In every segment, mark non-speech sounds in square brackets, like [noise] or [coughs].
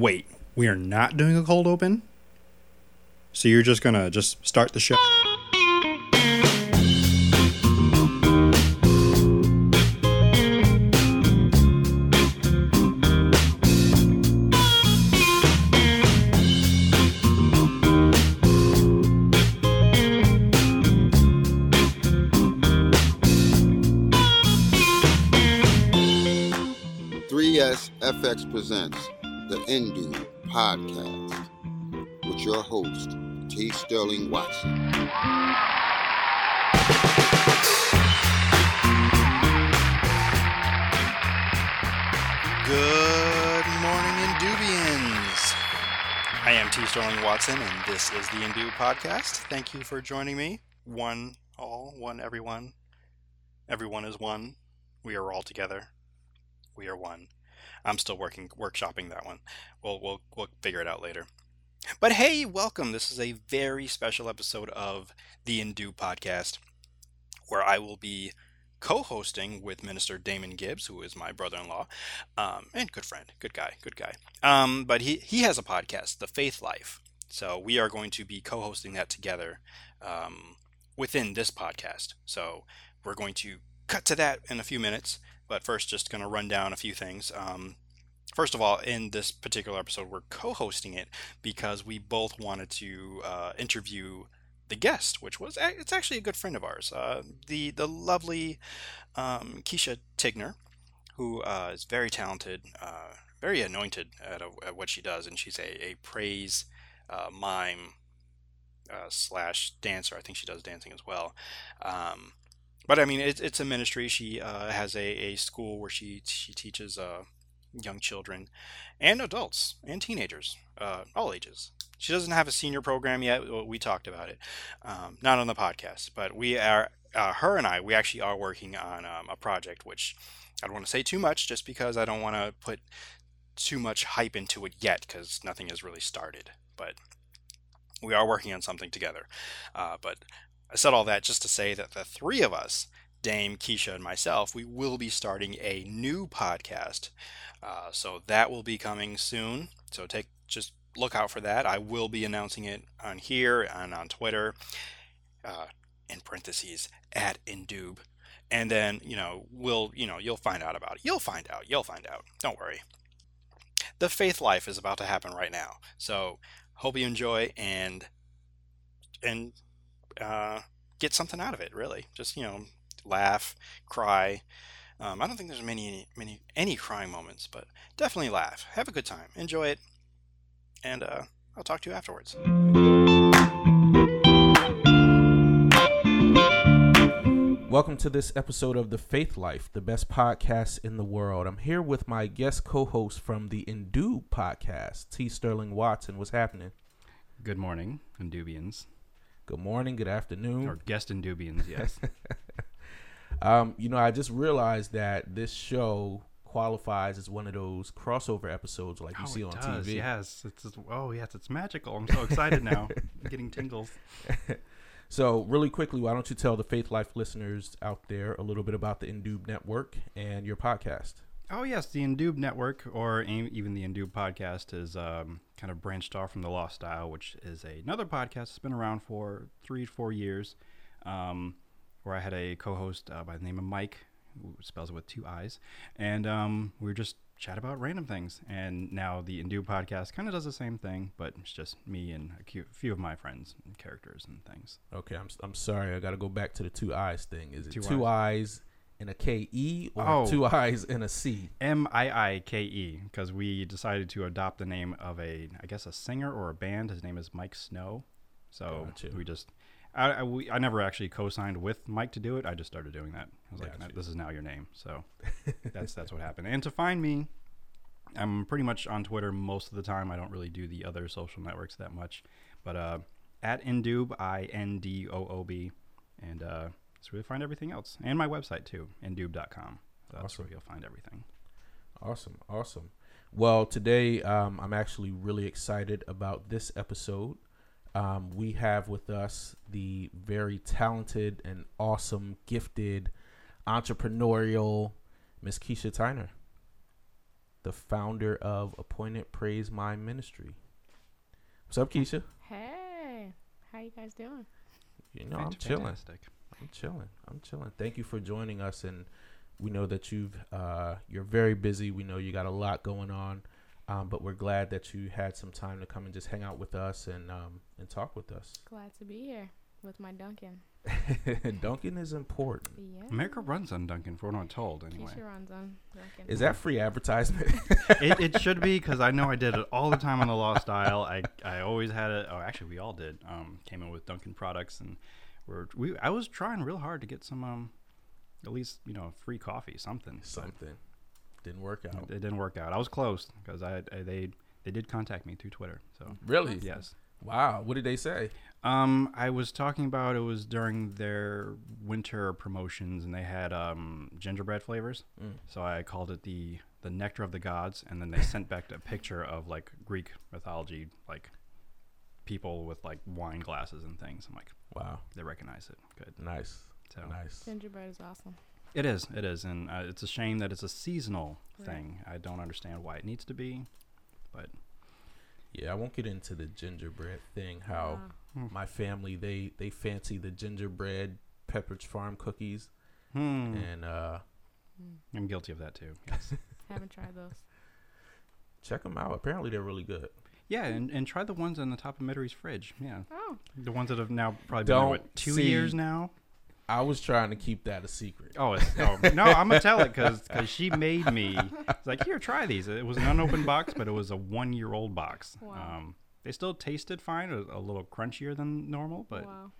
Wait, we are not doing a cold open? So you're just gonna just start the show? Sterling Watson. Good morning, Indubians. I am T. Sterling Watson, and this is the Indu Podcast. Thank you for joining me. One, all, one, everyone. Everyone is one. We are all together. We are one. I'm still working workshopping that one. We'll we'll we'll figure it out later. But hey, welcome. This is a very special episode of the Indu podcast where I will be co-hosting with Minister Damon Gibbs, who is my brother-in-law, um, and good friend, good guy, good guy. Um, but he he has a podcast, The Faith Life. So we are going to be co-hosting that together um, within this podcast. So we're going to cut to that in a few minutes. But first, just going to run down a few things. Um, first of all, in this particular episode, we're co-hosting it because we both wanted to uh, interview the guest, which was it's actually a good friend of ours, uh, the the lovely um, Keshia Tigner, who uh, is very talented, uh, very anointed at, a, at, what she does, and she's a, a praise uh, mime uh, slash dancer. I think she does dancing as well. Um, but I mean, it's it's a ministry. She uh, has a, a school where she she teaches young children and adults and teenagers, uh, all ages. She doesn't have a senior program yet. We talked about it, um, not on the podcast, but we are. Uh, her and I, we actually are working on um, a project, which I don't want to say too much, just because I don't want to put too much hype into it yet, because nothing has really started. But we are working on something together. Uh, but I said all that just to say that the three of us, Dame, Keshia, and myself, we will be starting a new podcast. Uh, so that will be coming soon. So take just look out for that. I will be announcing it on here and on Twitter. Uh, in parentheses at Indoob. And then, you know, we'll, you know, you'll find out about it. You'll find out. You'll find out. Don't worry. The faith life is about to happen right now. So hope you enjoy and and uh, get something out of it. Really, just you know, laugh, cry. Um, I don't think there's many, many, any crying moments, but definitely laugh, have a good time, enjoy it, and uh, I'll talk to you afterwards. Welcome to this episode of The Faith Life, the best podcast in the world. I'm here with my guest co host from the Indu podcast, T. Sterling Watson. What's happening? Good morning, Indubians good morning, good afternoon. Or guest indubians, yes. [laughs] um, you know, I just realized that this show qualifies as one of those crossover episodes like you oh, see on does, TV. Yes, it's oh yes, it's magical. I'm so excited now, I'm [laughs] getting tingles. [laughs] so, really quickly, why don't you tell the Faith Life listeners out there a little bit about the Indoob Network and your podcast? Oh yes, the Indoob Network, or even the Indoob podcast, is um, kind of branched off from the Lost Style, which is another podcast that's been around for three, four years. Um, where I had a co-host uh, by the name of Miike, who spells it with two I's, and um, we were just chat about random things. And now the Indoob podcast kind of does the same thing, but it's just me and a few of my friends and characters and things. Okay, I'm I'm sorry, I got to go back to the two eyes thing. Is it two, two eyes? eyes and a K E or oh, two I's and a C? M I I K E because we decided to adopt the name of a I guess a singer or a band. His name is Miike Snow. So gotcha. we just I I, we, I, never actually co-signed with Miike to do it. I just started doing that. I was gotcha. like, this is now your name. So [laughs] that's that's what happened. And to find me, I'm pretty much on Twitter most of the time. I don't really do the other social networks that much, but uh, at Indoob I N D O O B, and uh, that's where you'll find everything else, and my website too, indoob.com. So that's awesome. where you'll find everything. Awesome, awesome. Well, today um, I'm actually really excited about this episode. Um, we have with us the very talented and awesome, gifted, entrepreneurial Miss Keshia Tigner. the founder of Appointed Praise My Ministry. What's up, Keshia? Hey, how you guys doing? You know, I'm chilling. I'm chilling. I'm chilling. Thank you for joining us, and we know that you've uh, you're very busy. We know you got a lot going on, um, but we're glad that you had some time to come and just hang out with us and um, and talk with us. Glad to be here with my Dunkin'. [laughs] Dunkin' is important. Yeah. America runs on Dunkin', for what I'm told, anyway. Keshia runs on Dunkin'. Is that free advertisement? [laughs] it, it should be because I know I did it all the time on the Lost Isle. I, I always had it. Oh, actually, we all did. Um, came in with Dunkin' products, and we're we. I was trying real hard to get some um, at least you know free coffee, something. Something didn't work out. It, it didn't work out. I was close because I, I they they did contact me through Twitter. So really, yes. Wow, what did they say? Um, I was talking about it was during their winter promotions, and they had um, gingerbread flavors. Mm. So I called it the the nectar of the gods, and then they sent back a picture of like Greek mythology, like people with like wine glasses and things. I'm like, wow, they recognize it. Good, nice. So nice. Gingerbread is awesome. It is. It is, and uh, it's a shame that it's a seasonal right. thing. I don't understand why it needs to be, but yeah, I won't get into the gingerbread thing. How uh, my family they they fancy the gingerbread Pepperidge Farm cookies, hmm. and uh, hmm. I'm guilty of that too. Yes. [laughs] Haven't tried those. Check them out. Apparently, they're really good. Yeah, and, and try the ones on the top of Mittery's fridge. Yeah. Oh. The ones that have now probably been there, what, two see, years now. I was trying to keep that a secret. Oh, oh [laughs] no, I'm gonna tell it because she made me. It's like here, try these. It was an unopened box, but it was a one year old box. Wow. Um, they still tasted fine, a, a, little crunchier than normal, but. Wow.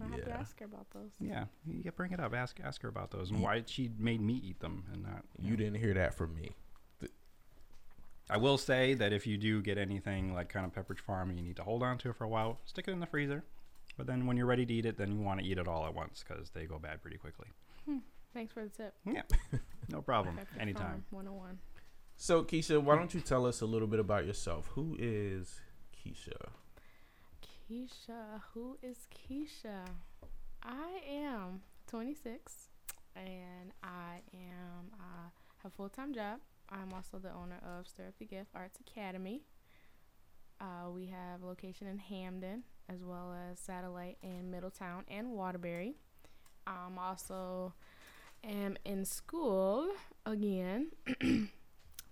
I have to ask her about those. Yeah, yeah, bring it up. Ask ask her about those and why she made me eat them and not. You, you didn't hear that from me. I will say that if you do get anything like kind of Pepperidge Farm, you need to hold on to it for a while. Stick it in the freezer. But then when you're ready to eat it, then you want to eat it all at once because they go bad pretty quickly. Hmm. Thanks for the tip. Yeah, [laughs] no problem. Anytime. 101. So, Keshia, why don't you tell us a little bit about yourself? Who is Keshia? Keshia. Who is Keshia? I am 26 and I am uh, have a full time job. I'm also the owner of Stir Up the Gift Arts Academy. Uh, we have a location in Hamden as well as satellite in Middletown and Waterbury. I'm also am in school again [clears throat]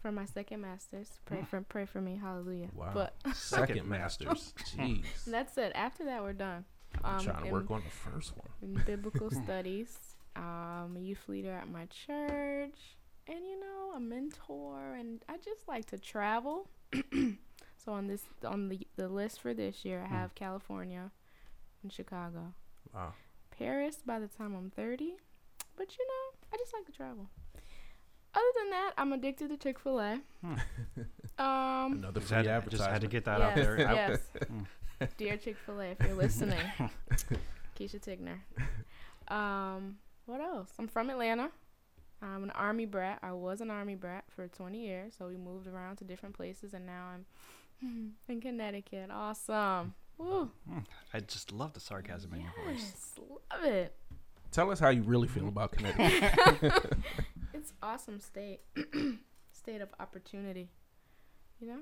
for my second master's. Pray for pray for me, hallelujah. Wow. But second master's. [laughs] Jeez. That's it. After that we're done. I'm um, trying to work on the first one. In biblical [laughs] studies. Um, a youth leader at my church. And you know, a mentor and I just like to travel. [clears throat] So on this on the the list for this year, I hmm. have mm. California and Chicago. Wow. Paris by the time I'm 30. But you know, I just like to travel. Other than that, I'm addicted to Chick Fil A. Hmm. [laughs] um, Another free had, advertisement. Just had to get that yes, out there. Yes. [laughs] Hmm. Dear Chick Fil A, if you're listening, [laughs] Keshia Tigner. Um, what else? I'm from Atlanta. I'm an army brat. I was an army brat for 20 years, so we moved around to different places, and now I'm Hmm. in Connecticut. Awesome. Woo. Hmm. I just love the sarcasm yes, in your voice. Love it. Tell us how you really feel about Connecticut. [laughs] it's awesome state. [clears throat] state of opportunity. You know?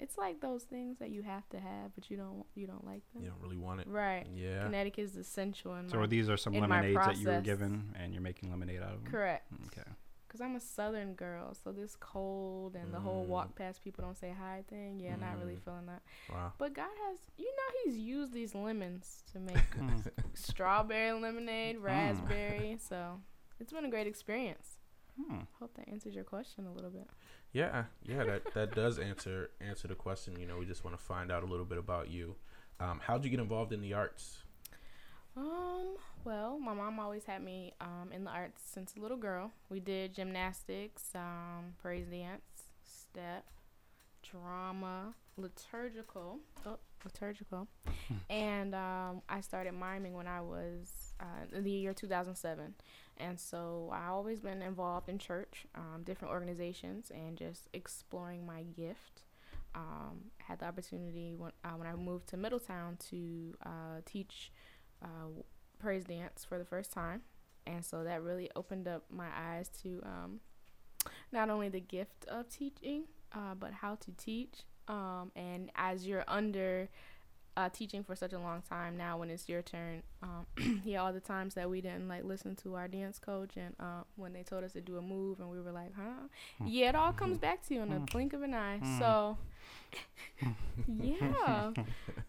It's like those things that you have to have, but you don't you don't like them. You don't really want it, right? Yeah. Connecticut is essential in. So my, these are some lemonades that you were given, and you're making lemonade out of them. Correct. Hmm, okay because I'm a southern girl, so this cold and mm. the whole walk mm. past people don't say hi thing, yeah, mm. not really mm. feeling that. Wow. But God has, you know, He's used these lemons to make [laughs] [laughs] strawberry lemonade, mm. raspberry. So it's been a great experience. Hmm. Hope that answers your question a little bit. Yeah, yeah, that that [laughs] does answer answer the question. You know, we just want to find out a little bit about you. Um, how'd you get involved in the arts? Um, well, my mom always had me um, in the arts since a little girl. We did gymnastics, um, praise dance, step, drama, liturgical, oh, liturgical, and um, I started miming when I was uh, in the year 2007. And so I always been involved in church, um, different organizations, and just exploring my gift. Um, had the opportunity when uh, when I moved to Middletown to uh, teach uh, praise dance for the first time, and so that really opened up my eyes to um, not only the gift of teaching, uh, but how to teach. Um, and as you're under uh, teaching for such a long time now when it's your turn. Um, [clears throat] yeah all the times that we didn't like listen to our dance coach and uh, when they told us to do a move and we were like huh? Hmm. yeah it all comes hmm. back to you in a hmm. blink of an eye. So [laughs] yeah.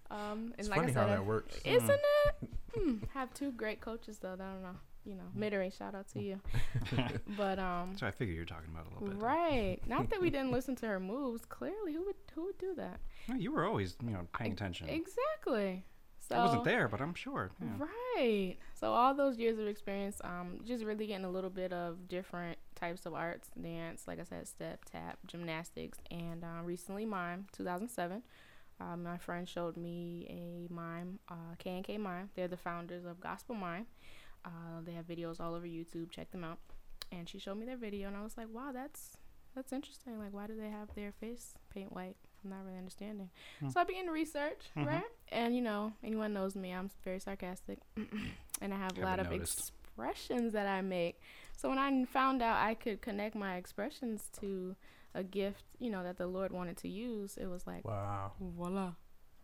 Um, and it's like funny I said, how that works. isn't it? Hmm. have two great coaches though I don't know you know, Midori, shout out to you. [laughs] but um So I figure you're talking about a little bit. Right. Not that we [laughs] didn't listen to her moves. Clearly, who would who would do that? Well, you were always, you know, paying attention. Exactly. So I wasn't there, but I'm sure. Yeah. Right. So all those years of experience, um, just really getting a little bit of different types of arts, dance, like I said, step, tap, gymnastics, and uh, recently mime, 2007. Uh, my friend showed me a mime, uh, K and K Mime. They're the founders of Gospel Mime. Uh, they have videos all over YouTube. Check them out. And she showed me their video, and I was like, wow, that's that's interesting. Like, why do they have their face paint white? I'm not really understanding. Hmm. So I began to research, mm-hmm. right? And you know, anyone knows me, I'm very sarcastic, [clears throat] and I have a lot of noticed. expressions that I make. So when I found out I could connect my expressions to a gift, you know, that the Lord wanted to use, it was like, wow, voila,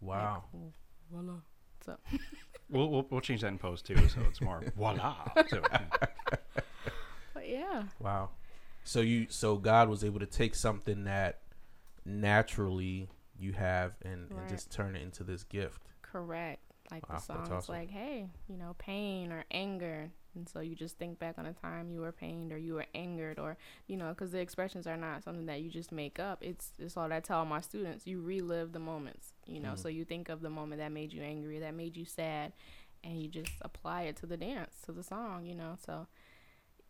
wow, like, voila. So [laughs] we'll, we'll, we'll change that in post too, so it's more [laughs] voila. So, [laughs] but yeah. Wow. So you so God was able to take something that naturally you have and, right. and just turn it into this gift. Correct. Like wow, the song's awesome. like, hey, you know, pain or anger. And so you just think back on a time you were pained or you were angered or, you know, because the expressions are not something that you just make up. It's, it's all I tell my students. You relive the moments, you know, mm. so you think of the moment that made you angry, that made you sad, and you just apply it to the dance, to the song, you know. So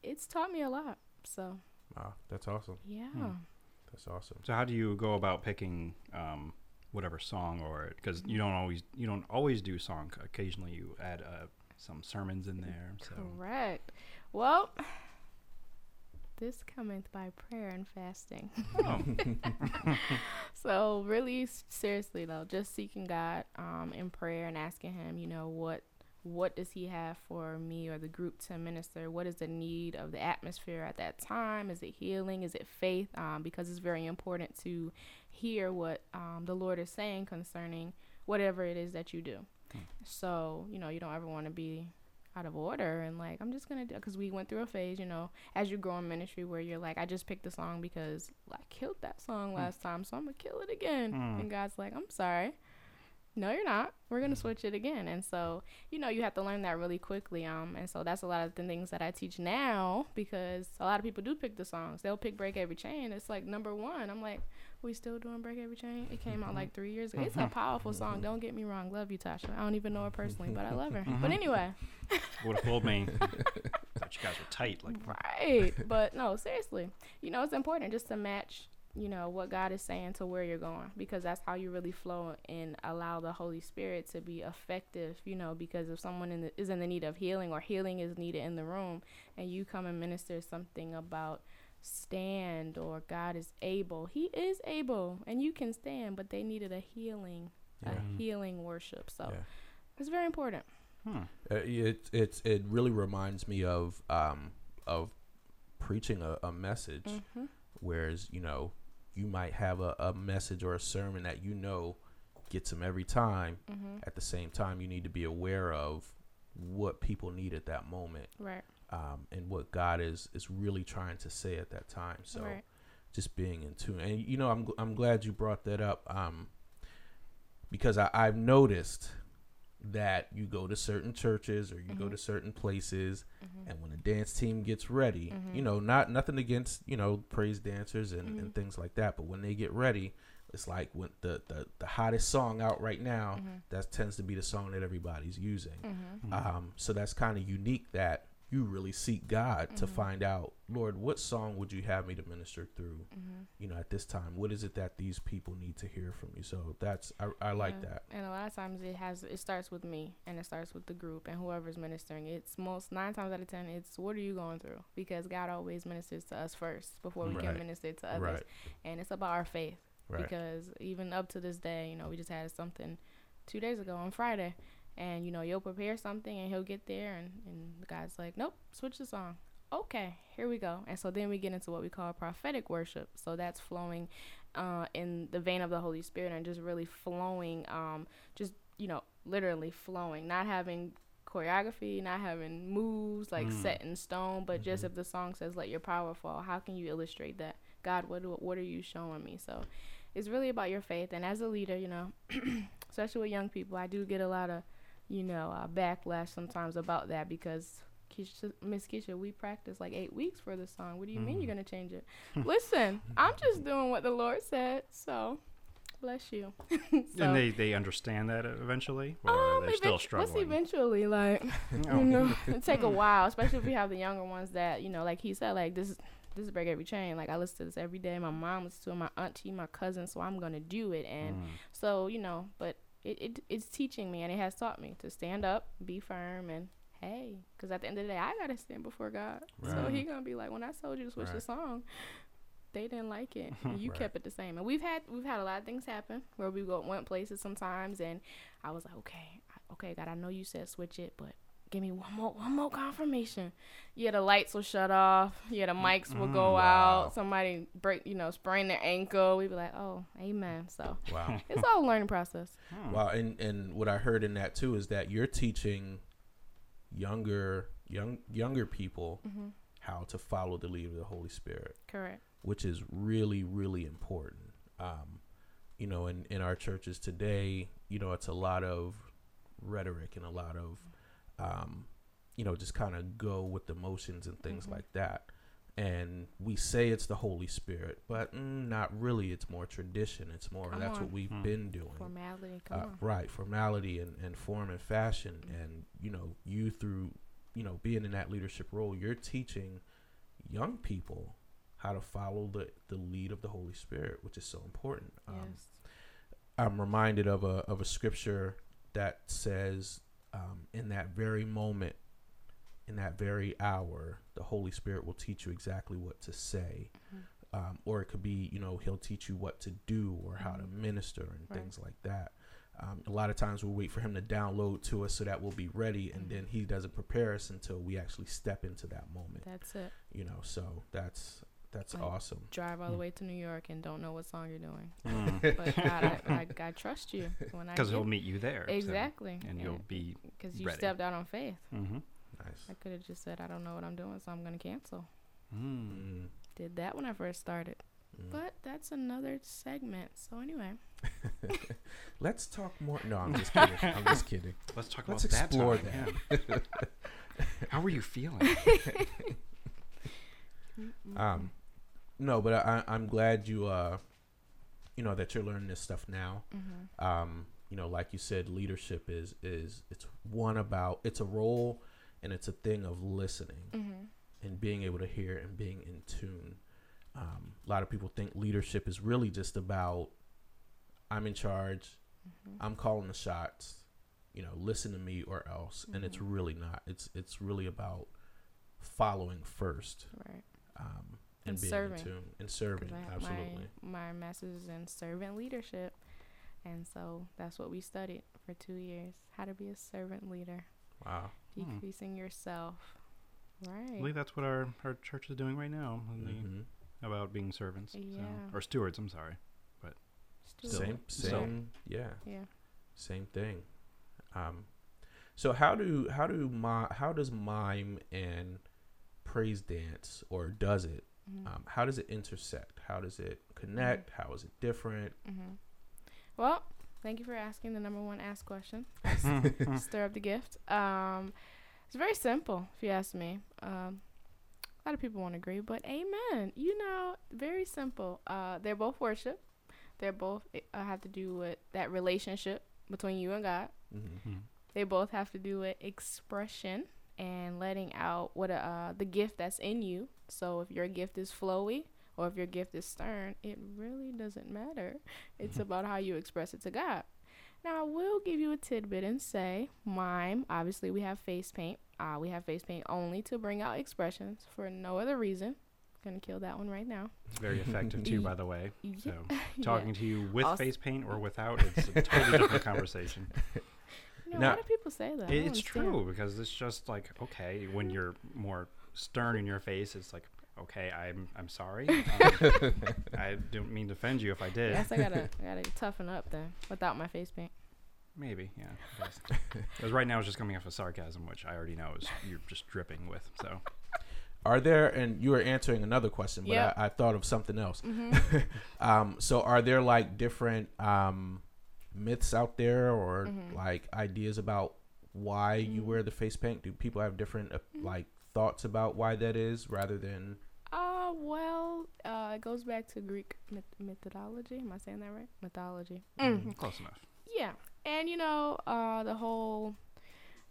it's taught me a lot. So. Wow, that's awesome. Yeah. Hmm. That's awesome. So how do you go about picking um, whatever song or because you don't always you don't always do song. Occasionally you add uh, some sermons in there. So. Correct. Well, this cometh by prayer and fasting. Oh. [laughs] so really seriously though, just seeking God um, in prayer and asking Him, you know, what what does he have for me or the group to minister? What is the need of the atmosphere at that time? Is it healing? Is it faith? Um, because it's very important to hear what um, the Lord is saying concerning whatever it is that you do. Hmm. So, you know, you don't ever want to be out of order and like, I'm just going to do because we went through a phase, you know, as you grow in ministry where you're like, I just picked the song because I killed that song hmm. last time, so I'm going to kill it again. Hmm. And God's like, I'm sorry no you're not we're going to switch it again and so you know you have to learn that really quickly um and so that's a lot of the things that i teach now because a lot of people do pick the songs they'll pick break every chain it's like number one i'm like we still doing break every chain? It came out mm-hmm. like three years ago. It's a mm-hmm. powerful song. Mm-hmm. Don't get me wrong. Love you tasha. I don't even know her personally but i love her. But anyway. Would have fooled me [laughs] thought you guys were tight like right. But no seriously. You know it's important just to match you know what God is saying to where you're going because that's how you really flow and allow the Holy Spirit to be effective you know because if someone in the, is in the need of healing or healing is needed in the room and you come and minister something about stand or God is able he is able and you can stand but they needed a healing yeah. a healing worship so yeah. it's very important hmm. uh, it it it really reminds me of um of preaching a, a message mm-hmm. whereas you know you might have a, a message or a sermon that you know gets them every time. Mm-hmm. At the same time, you need to be aware of what people need at that moment, right? Um, and what God is is really trying to say at that time. So, right. just being in tune. And you know, I'm I'm glad you brought that up, um, because I, I've noticed that you go to certain churches or you mm-hmm. go to certain places mm-hmm. and when a dance team gets ready mm-hmm. you know not nothing against you know praise dancers and, and mm-hmm. things like that but when they get ready it's like when the, the, the hottest song out right now mm-hmm. that tends to be the song that everybody's using mm-hmm. um, so that's kind of unique that you really seek God mm-hmm. to find out, Lord, what song would you have me to minister through? Mm-hmm. You know, at this time, what is it that these people need to hear from you? So that's I, I like yeah. that. And a lot of times it has it starts with me and it starts with the group and whoever's ministering. It's most nine times out of ten, it's what are you going through? Because God always ministers to us first before we right. can minister to others, right. and it's about our faith. Right. Because even up to this day, you know, we just had something two days ago on Friday and you know you'll prepare something and he'll get there and, and the guy's like nope switch the song okay, here we go. And so then we get into what we call prophetic worship. So that's flowing uh, in the vein of the Holy Spirit and just really flowing, um, just, you know, literally flowing, not having choreography, not having moves like mm. set in stone, but mm-hmm. just if the song says "Let Your Power Fall," how can you illustrate that? God, what what are you showing me? So it's really about your faith. And as a leader, you know, [clears throat] especially with young people, I do get a lot of, you know, uh, backlash sometimes about that because Miss Keshia, we practiced like eight weeks for this song. What do you mm. mean you're mm. gonna change it? [laughs] Listen, I'm just doing what the Lord said. So bless you. [laughs] so, and they they understand that eventually, or um, they're still struggling. What's eventually like? [laughs] you know, it take a while, especially if we have the younger ones that you know, like he said, like this. This is break every chain. Like I listen to this every day. My mom listens to it, my auntie, my cousin. So I'm gonna do it. And mm. so you know, but it, it it's teaching me and it has taught me to stand up, be firm, and hey, because at the end of the day, I gotta stand before God. Right. So He gonna be like, when I told you to switch right. the song, they didn't like it. [laughs] You right. kept it the same. And we've had we've had a lot of things happen where we go went places sometimes, and I was like, okay, okay, God, I know you said switch it, but give me one more one more confirmation. Yeah, the lights will shut off. Yeah, the mics will mm, go wow. out. Somebody break, you know, sprain their ankle. We'd be like, oh, amen. So wow, [laughs] it's all a learning process. Hmm. Wow, and and what I heard in that too is that you're teaching younger young younger people mm-hmm. how to follow the lead of the Holy Spirit. Correct. Which is really really important. Um, you know, in in our churches today, you know, it's a lot of rhetoric and a lot of um, you know, just kind of go with the motions and things mm-hmm. like that and we say it's the Holy Spirit, but mm, not really. It's more tradition. It's more come that's on. what we've hmm. been doing. Formality, uh, right? Formality and, and form and fashion, mm-hmm. and you know, you through you know being in that leadership role, you're teaching young people how to follow the the lead of the Holy Spirit, which is so important. Um, yes. I'm reminded of a of a scripture that says, um, in that very moment in that very hour, the Holy Spirit will teach you exactly what to say. Mm-hmm. Um, or it could be, you know, he'll teach you what to do or how mm-hmm. to minister and right. things like that. Um, a lot of times we'll wait for him to download to us so that we'll be ready, and mm-hmm. then he doesn't prepare us until we actually step into that moment. That's it. You know, so that's that's like awesome. Drive all the mm. way to New York and don't know what song you're doing. Mm. but God, I, I, I, trust you [laughs] because He'll meet you there. Exactly, so, and, you'll be because you ready. stepped out on faith. Mm-hmm. Nice. I could have just said I don't know what I'm doing, so I'm gonna cancel. Mm. Did that when I first started. Mm. But that's another segment. So anyway. [laughs] Let's talk more. No, I'm just kidding. I'm just [laughs] kidding. Let's talk Let's about explore that. that. How are you feeling? um, no, but I, I'm glad you uh, you know that you're learning this stuff now. Mm-hmm. Um, you know, like you said, leadership is is it's one about it's a role and it's a thing of listening mm-hmm. and being able to hear and being in tune. Um, a lot of people think leadership is really just about I'm in charge, mm-hmm. I'm calling the shots, you know, listen to me or else, and it's mm-hmm. really not. It's it's really about following first, right? Um, and, and, being serving. in and serving. Absolutely, my my master's in servant leadership, and so that's what we studied for two years: how to be a servant leader. Wow. Hmm. Decreasing hmm. yourself. Right. I believe that's what our, our church is doing right now mm-hmm. the, about being servants. Yeah. So, or stewards, I'm sorry. But same same yeah. Yeah. Same thing. Um so how do how do my how does mime and praise dance or does it mm-hmm. um, how does it intersect how does it connect mm-hmm. how is it different mm-hmm. well Thank you for asking the number one ask question. [laughs] [laughs] Stir up the gift. Um, it's very simple, if you ask me. Um, a lot of people won't agree, but amen. You know, very simple. Uh, they're both worship. They're both uh, have to do with that relationship between you and God. Mm-hmm. Hmm. They both have to do with expression and letting out what uh, the gift that's in you. So if your gift is flowy, or if your gift is stern, it really doesn't matter. [laughs] It's about how you express it to God. Now, I will give you a tidbit and say mime. Obviously, we have face paint. Uh, we have face paint only to bring out expressions for no other reason. Gonna kill that one right now. It's very effective too, [laughs] by the way. So, [laughs] talking yeah. to you with also, face paint or without, it's a totally different conversation. You know, now, a lot of people say that. It's true because it's just like okay when you're more stern in your face. It's like, okay, I'm I'm sorry. [laughs] Um, I don't mean to offend you if I did. Yes, I gotta [laughs] I gotta toughen up then without my face paint. Maybe, yeah. Because [laughs] right now it's just coming off of sarcasm, which I already know is you're just dripping with. So, are there? And you were answering another question, but Yep. I, I thought of something else. Mm-hmm. um, so, are there like different um, myths out there, or Mhm. like ideas about why you Mhm. wear the face paint? Do people have different uh, Mhm. like thoughts about why that is, rather than? Uh, well, uh, it goes back to Greek myth- mythology. Am I saying that right? Mythology. Mhm. close enough. Yeah, and you know, uh, the whole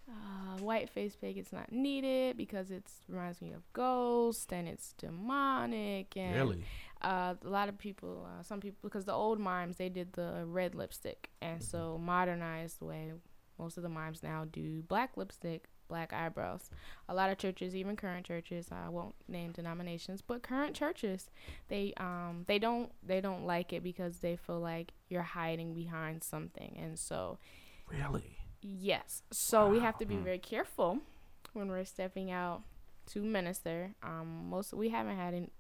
uh, white face pig it's not needed because it reminds me of ghosts and it's demonic and Really? uh, a lot of people, uh, some people, because the old mimes they did the red lipstick, and so modernized way, most of the mimes now do black lipstick, black eyebrows. A lot of churches, even current churches, I won't name denominations, but current churches, they um they don't they don't like it because they feel like you're hiding behind something, and so Really? Yes. So we have to be very careful when we're stepping out to minister. Um, most we haven't had in,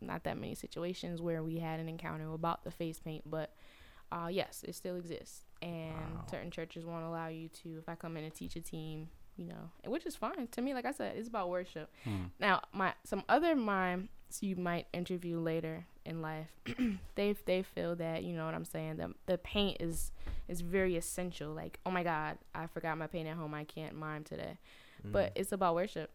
not that many situations where we had an encounter about the face paint, but uh, yes, it still exists. And Wow. certain churches won't allow you to. If I come in and teach a team, you know, which is fine to me. Like I said, it's about worship. Hmm. Now, my some other mimes you might interview later in life, [clears throat] they they feel that you know what I'm saying. The the paint is is very essential. Like, oh my God, I forgot my paint at home. I can't mime today. But Mm. it's about worship.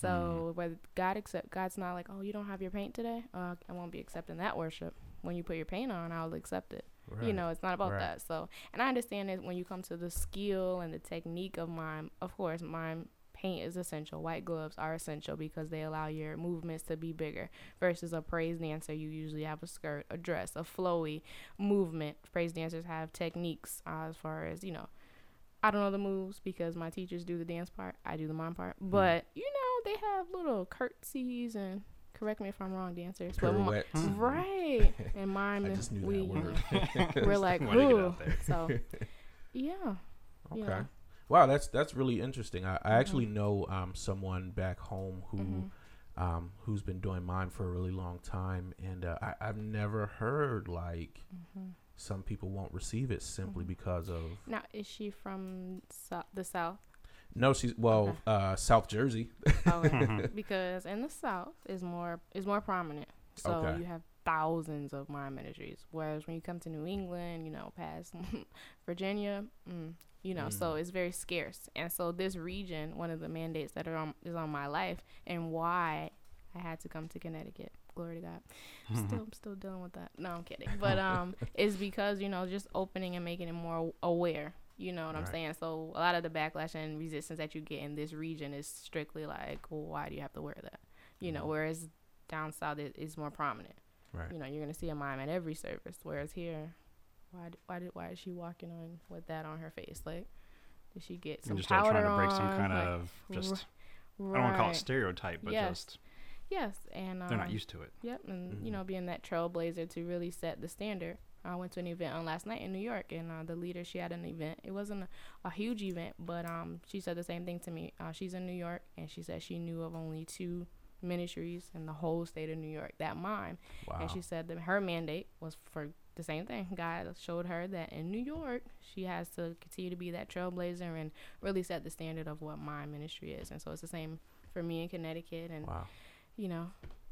So whether God accept God's not like, oh, you don't have your paint today. Uh, I won't be accepting that worship. When you put your paint on, I'll accept it. You know, it's not about Right. that. So, and I understand that when you come to the skill and the technique of mime, of course, mime paint is essential. White gloves are essential because they allow your movements to be bigger. Versus a praise dancer, you usually have a skirt, a dress, a flowy movement. Praise dancers have techniques uh, as far as you know. I don't know the moves because my teachers do the dance part. I do the mime part. Hmm. But you know, they have little curtsies and correct me if I'm wrong, dancers. But [laughs] mi- Pirouettes. right and mime I is- just knew we that word. [laughs] [laughs] we're like, Wanted ooh. out there. So, yeah. Okay. Yeah. Wow, that's that's really interesting. I, I actually know um, someone back home who Mhm. um, who's been doing mime for a really long time, and uh, I, I've never heard like Mhm. some people won't receive it simply Mhm. because of Now, is she from so- the South? No, she's well Okay. uh, South Jersey. Okay. [laughs] [laughs] because in the South is more is more prominent. So Okay. you have thousands of mime ministries. Whereas when you come to New England, you know, past [laughs] Virginia, mm, you know, so Mm. it's very scarce. And so this region, one of the mandates that are on is on my life, and why I had to come to Connecticut. Glory to God. Still, I'm still dealing with that. No, I'm kidding. But um, is because you know just opening and making it more aware. You know what I'm Right. saying? So a lot of the backlash and resistance that you get in this region is strictly like, well, why do you have to wear that? You know, Mhm. whereas down south it is more prominent. Right. You know, you're gonna see a mime at every service, whereas here, why d- why did why is she walking on with that on her face? Like, did she get some still powder trying to break some kind Like, of just right. I don't want to call it stereotype, but Yes. just Yes, and um, they're not used to it. Yep, and Mhm. you know, being that trailblazer to really set the standard. I went to an event on last night in New York, and uh, the leader she had an event. It wasn't a, a huge event, but um, she said the same thing to me. Uh, she's in New York, and she said she knew of only two ministries in the whole state of New York that mime. Wow. And she said that her mandate was for the same thing. God showed her that in New York, she has to continue to be that trailblazer and really set the standard of what my ministry is. And so it's the same for me in Connecticut, and wow. you know,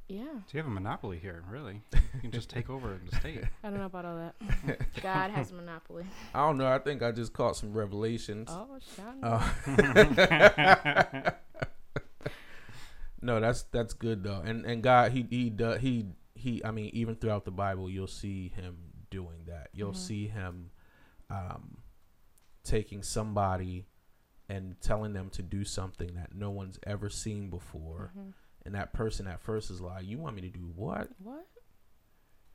yeah. So you have a monopoly here, really. [laughs] You can just take over the state. [laughs] I don't know about all that. [laughs] God has a monopoly. I don't know. I think I just caught some revelations. Oh, Sean. Uh, no, that's that's good though, and and God, he he does he he. I mean, even throughout the Bible, you'll see him doing that. You'll Mhm. see him um, taking somebody and telling them to do something that no one's ever seen before, Mhm. And that person at first is like, "You want me to do what?" What?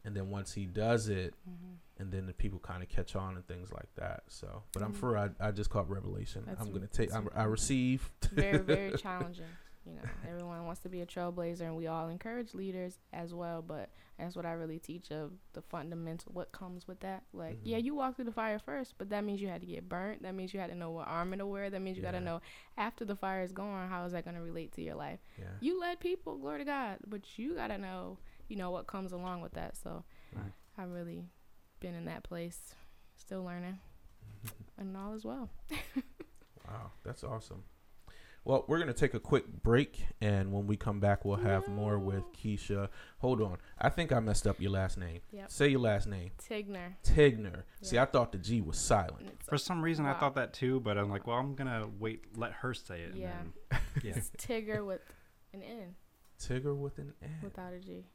And then once he does it, Mhm. and then the people kind of catch on and things like that. So, but I'm Mhm. for I, I just caught revelation. That's I'm gonna take I'm, I receive. Very, very [laughs] challenging. You know, everyone wants to be a trailblazer, and we all encourage leaders as well. But that's what I really teach of the fundamental, what comes with that. Like, mm-hmm. yeah, you walk through the fire first, but that means you had to get burnt. That means you had to know what armor to wear. That means you yeah. got to know after the fire is gone, how is that going to relate to your life? Yeah. You led people, glory to God, but you got to know, you know, what comes along with that. So, right. I've really been in that place, still learning, and all as well. [laughs] wow, that's awesome. Well, we're gonna take a quick break, and when we come back, we'll have no. more with Keshia. Hold on, I think I messed up your last name. Yep. Say your last name. Tigner. Tigner. Yep. See, I thought the G was silent. For some reason, wow. I thought that too, but I'm like, well, I'm gonna wait, let her say it. Yeah. Then, [laughs] yeah. it's Tigger with an N. Tigger with an N. Without a G.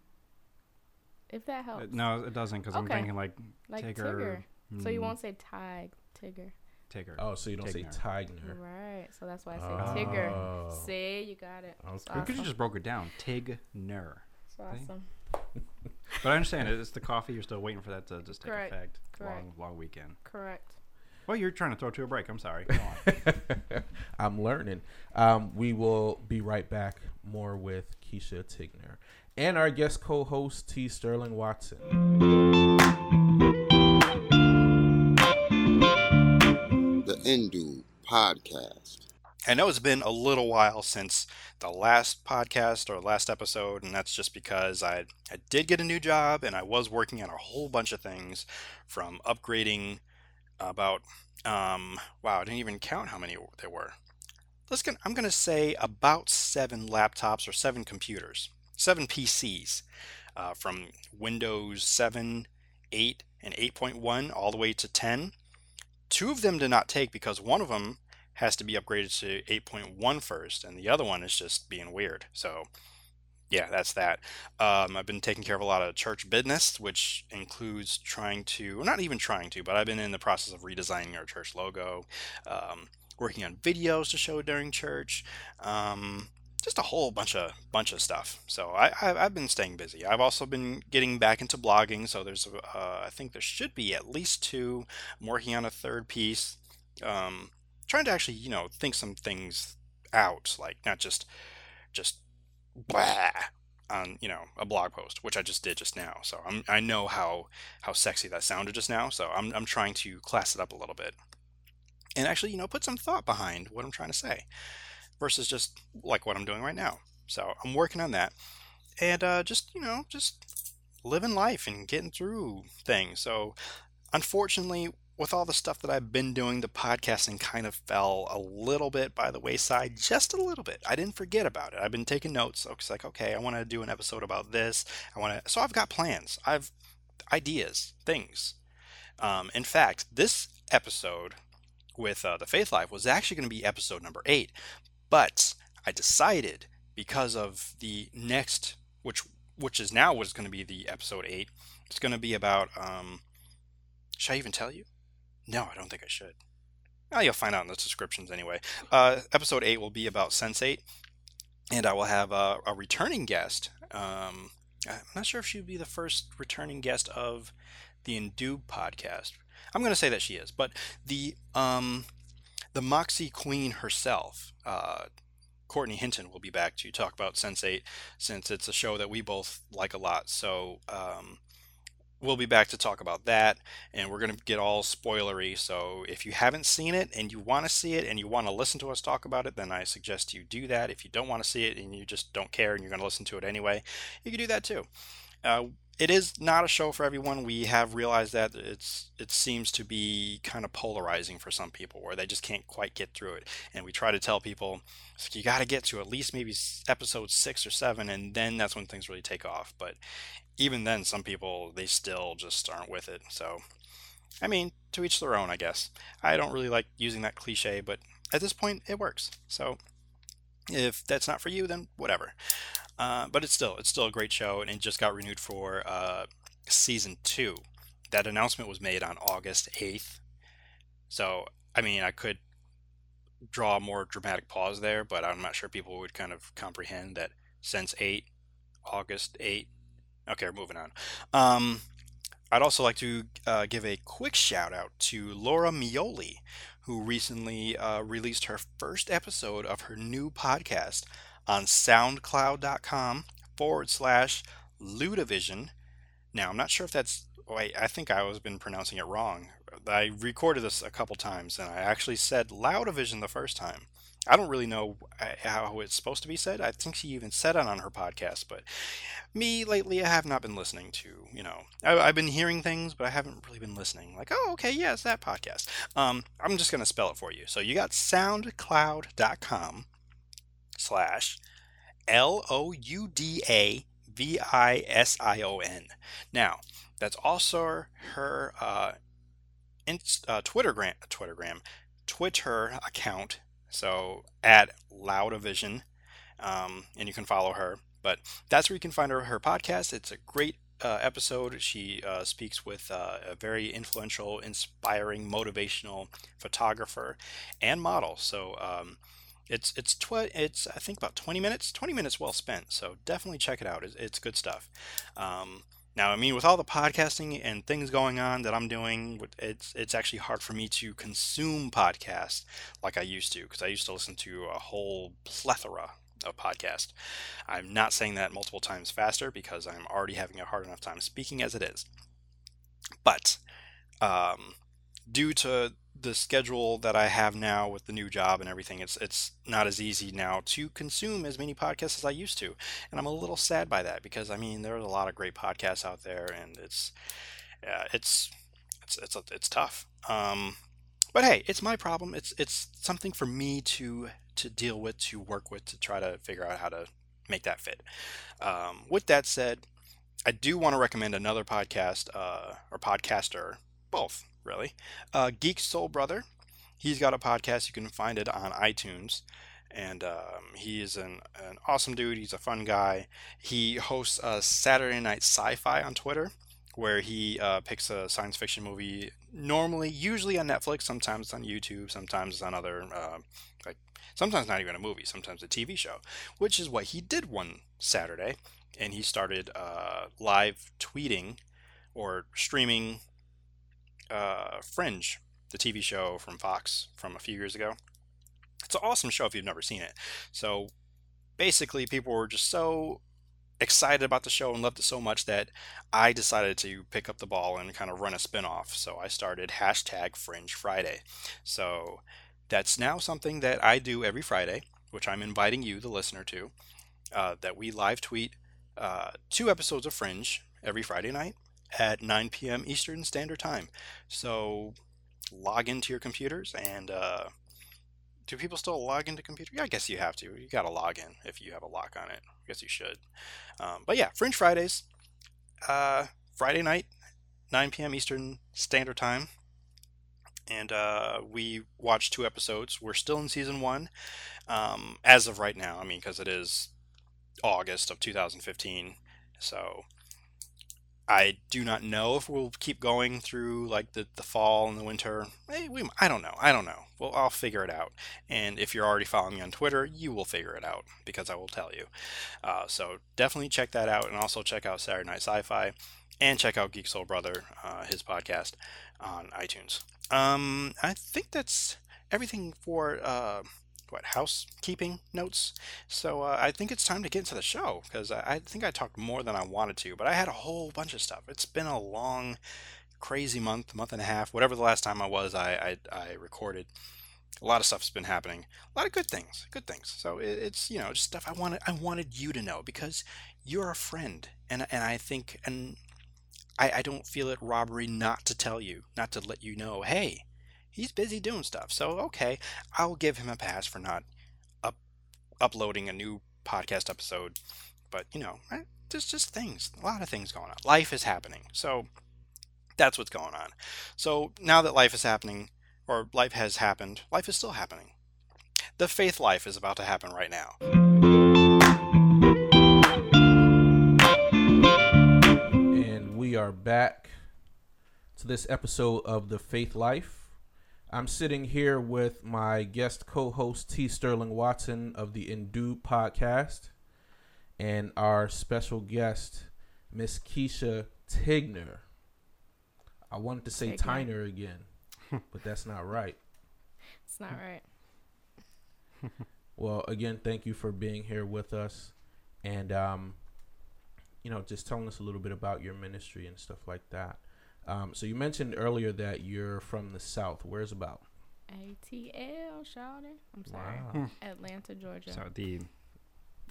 If that uh, helps. Uh, no, it doesn't, because okay. I'm thinking like, like Tigger. Tigger. Mm. So you hmm. won't say Tig, Tigger. Tigger. Oh, so you don't Tigner. say Tigner. Right. So that's why I say oh. Tigger. See, you got it. Okay. Awesome. Because you just broke it down. Tigner. That's awesome. [laughs] but I understand it. It's the coffee. You're still waiting for that to just take Correct. effect. Correct. Long, long weekend. Correct. Well, you're trying to throw to a break. I'm sorry. [laughs] I'm learning. Um, we will be right back more with Keshia Tigner and our guest co-host T. Sterling Watson. Indu podcast. I know it's been a little while since the last podcast or last episode, and that's just because I, I did get a new job and I was working on a whole bunch of things from upgrading about, um, wow, I didn't even count how many there were. Let's get, I'm going to say about seven laptops or seven computers, seven PCs uh, from Windows 7, 8, and 8.1 all the way to 10 Two of them did not take because one of them has to be upgraded to 8.1 first, and the other one is just being weird. So, yeah, that's that. Um, I've been taking care of a lot of church business, which includes trying to, not even trying to, but I've been in the process of redesigning our church logo, um, working on videos to show during church. Um, just a whole bunch of bunch of stuff. So I, I have been staying busy. I've also been getting back into blogging. So there's uh, I think there should be at least two. I'm working on a third piece. Um, trying to actually you know think some things out, like not just just blah on you know a blog post, which I just did just now. So I'm I know how how sexy that sounded just now. So I'm I'm trying to class it up a little bit and actually you know put some thought behind what I'm trying to say versus just like what I'm doing right now. So I'm working on that, and uh, just you know, just living life and getting through things. So unfortunately, with all the stuff that I've been doing, the podcasting kind of fell a little bit by the wayside, just a little bit. I didn't forget about it. I've been taking notes. So it's like, okay, I want to do an episode about this. I want to. So I've got plans. I've ideas, things. Um, in fact, this episode with uh, the Faith Life was actually going to be episode number eight, but I decided because of the next, which which is now what's going to be the episode eight. It's going to be about. Um, should I even tell you? No, I don't think I should. Oh, you'll find out in the descriptions anyway. Uh, episode eight will be about Sense8, and I will have a, a returning guest. Um, I'm not sure if she would be the first returning guest of the Indu podcast. I'm going to say that she is, but the um, the Moxie Queen herself, uh, Courtney Hinton, will be back to talk about Sense8 since it's a show that we both like a lot. So um, we'll be back to talk about that, and we're going to get all spoilery. So if you haven't seen it and you want to see it and you want to listen to us talk about it, then I suggest you do that. If you don't want to see it and you just don't care and you're going to listen to it anyway, you can do that too. Uh, it is not a show for everyone. We have realized that it's it seems to be kind of polarizing for some people, where they just can't quite get through it. And we try to tell people you got to get to at least maybe episode six or seven, and then that's when things really take off. But even then, some people they still just aren't with it. So, I mean, to each their own, I guess. I don't really like using that cliche, but at this point, it works. So, if that's not for you, then whatever. Uh, but it's still it's still a great show, and it just got renewed for uh, season two. That announcement was made on August eighth. So I mean, I could draw a more dramatic pause there, but I'm not sure people would kind of comprehend that since eight, August eight. Okay, moving on. Um, I'd also like to uh, give a quick shout out to Laura Mioli, who recently uh, released her first episode of her new podcast, on soundcloud.com forward slash Ludavision. Now, I'm not sure if that's, wait, I think I was been pronouncing it wrong. I recorded this a couple times and I actually said Loudavision the first time. I don't really know uh, how it's supposed to be said. I think she even said it on her podcast, but me lately, I have not been listening to, you know, I, have been hearing things, but I haven't really been listening. Like, oh, okay, yes, that podcast. Um, I'm just going to spell it for you. So you got soundcloud.com slash L O U D A V I S I O N. Now, that's also her uh, inst- uh, Twittergram, Twittergram, Twitter account so at Loudavision, um, and you can follow her. But that's where you can find her her podcast. It's a great uh, episode. She uh, speaks with uh, a very influential, inspiring, motivational photographer and model. So um, it's it's tw- it's I think about 20 minutes, 20 minutes well spent. So definitely check it out. It's, it's good stuff. Um, now, I mean, with all the podcasting and things going on that I'm doing, it's it's actually hard for me to consume podcasts like I used to because I used to listen to a whole plethora of podcasts. I'm not saying that multiple times faster because I'm already having a hard enough time speaking as it is. But um, due to the schedule that I have now with the new job and everything, it's it's not as easy now to consume as many podcasts as I used to, and I'm a little sad by that because I mean there's a lot of great podcasts out there, and it's uh, it's it's it's it's tough. Um, but hey, it's my problem. It's it's something for me to to deal with, to work with, to try to figure out how to make that fit. Um, with that said, I do want to recommend another podcast uh, or podcaster, both really. Uh, Geek Soul Brother, he's got a podcast. You can find it on iTunes. And um, he is an, an awesome dude. He's a fun guy. He hosts a Saturday Night Sci Fi on Twitter, where he uh, picks a science fiction movie, normally, usually on Netflix, sometimes on YouTube, sometimes on other, uh, like, sometimes not even a movie, sometimes a TV show, which is what he did one Saturday. And he started uh, live tweeting or streaming uh, Fringe, the TV show from Fox from a few years ago. It's an awesome show if you've never seen it. So basically, people were just so excited about the show and loved it so much that I decided to pick up the ball and kind of run a spinoff. So I started hashtag Fringe Friday. So that's now something that I do every Friday, which I'm inviting you, the listener, to. Uh, that we live tweet uh, two episodes of Fringe every Friday night at 9 p.m. Eastern Standard Time. So log into your computers and uh, do people still log into computer? Yeah, I guess you have to. You got to log in if you have a lock on it. I guess you should. Um, but yeah, Fringe Fridays, uh, Friday night, 9 p.m. Eastern Standard Time. And uh, we watched two episodes. We're still in season one um, as of right now. I mean, because it is August of 2015. So I do not know if we'll keep going through like the, the fall and the winter. Hey, we, I don't know. I don't know. Well, I'll figure it out. And if you're already following me on Twitter, you will figure it out because I will tell you. Uh, so definitely check that out, and also check out Saturday Night Sci-Fi, and check out Geek Soul Brother, uh, his podcast on iTunes. Um, I think that's everything for uh, what housekeeping notes. So uh, I think it's time to get into the show because I, I, think I talked more than I wanted to, but I had a whole bunch of stuff. It's been a long, crazy month, month and a half, whatever the last time I was, I I, I recorded. A lot of stuff's been happening. A lot of good things, good things. So it, it's you know just stuff I wanted I wanted you to know because you're a friend, and and I think and I, I don't feel it robbery not to tell you, not to let you know, hey, he's busy doing stuff. So okay, I'll give him a pass for not up uploading a new podcast episode. But you know, eh, there's just things, a lot of things going on. Life is happening. So that's what's going on. So now that life is happening, or life has happened, life is still happening. The faith life is about to happen right now. And we are back to this episode of The Faith Life. I'm sitting here with my guest co-host T. Sterling Watson of the Indoob podcast, and our special guest Miss Keshia Tigner. I wanted to say Tigner, Tyner again, [laughs] but that's not right. It's not right. Well, again, thank you for being here with us, and um, you know, just telling us a little bit about your ministry and stuff like that. Um, so you mentioned earlier that you're from the South. Where's about? ATL, Shawty. I'm sorry. Wow. Atlanta, Georgia. So the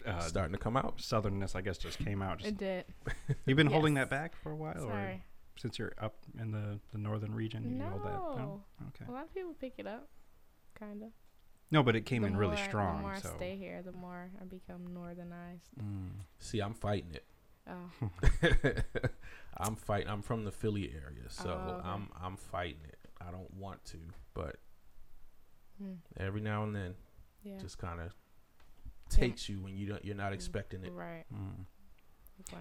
uh, Starting to come out. southernness, I guess, just came out. Just, it did. [laughs] you've been holding that back for a while, or since you're up in the, the northern region, you hold that. No, No. okay. A lot of people pick it up, kind of. No, but it came the in really more- strong. The more so. I stay here, the more I become northernized. Mm. See, I'm fighting it. Oh, [laughs] I'm fighting. I'm from the Philly area, so Oh, okay. I'm I'm fighting it. I don't want to, but hmm, every now and then, yeah. just kind of Yeah. takes you when you don't you're not Mm, expecting it. Right. Mm. I'm.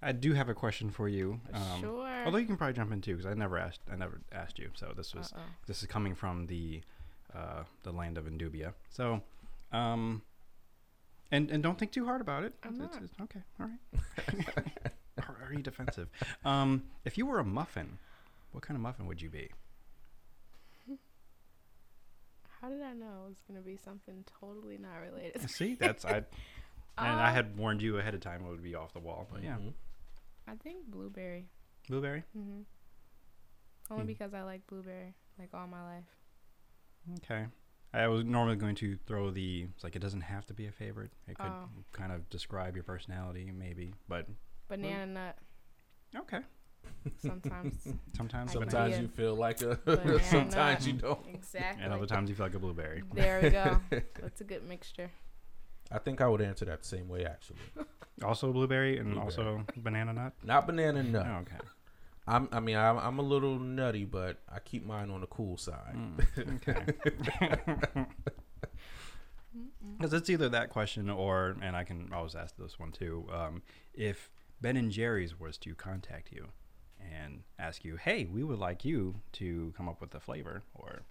I do have a question for you. Um, sure. Although you can probably jump in too, because I never asked. I never asked you. So this was Uh-oh. this is coming from the uh, the land of Indubia. So, um, and and don't think too hard about it. I'm It's- not. it's- okay, all right. [laughs] are, are you defensive? Um, if you were a muffin, what kind of muffin would you be? [laughs] How did I know it was gonna be something totally not related? [laughs] See, that's I. And I Uh, had warned you ahead of time it would be off the wall, but yeah, Mhm. I think blueberry. blueberry. hmm Only Hmm. because I like blueberry like all my life. Okay. I was normally going to throw the it's like it doesn't have to be a favorite. It could Oh. kind of describe your personality, maybe. But Banana hmm. nut. okay, Sometimes. [laughs] sometimes I Sometimes you feel like a. banana [laughs] sometimes you don't. exactly. and other times you feel like a blueberry. There we go. [laughs] That's a good mixture. I think I would answer that the same way actually. Also blueberry and Blueberry. also banana nut. Not banana nut. Oh, okay. I'm. I mean, I'm, I'm a little nutty, but I keep mine on the cool side. Mm, [laughs] okay. [laughs] Because it's either that question or, and I can always ask this one too. Um, if Ben and Jerry's was to contact you and ask you, "Hey, we would like you to come up with a flavor or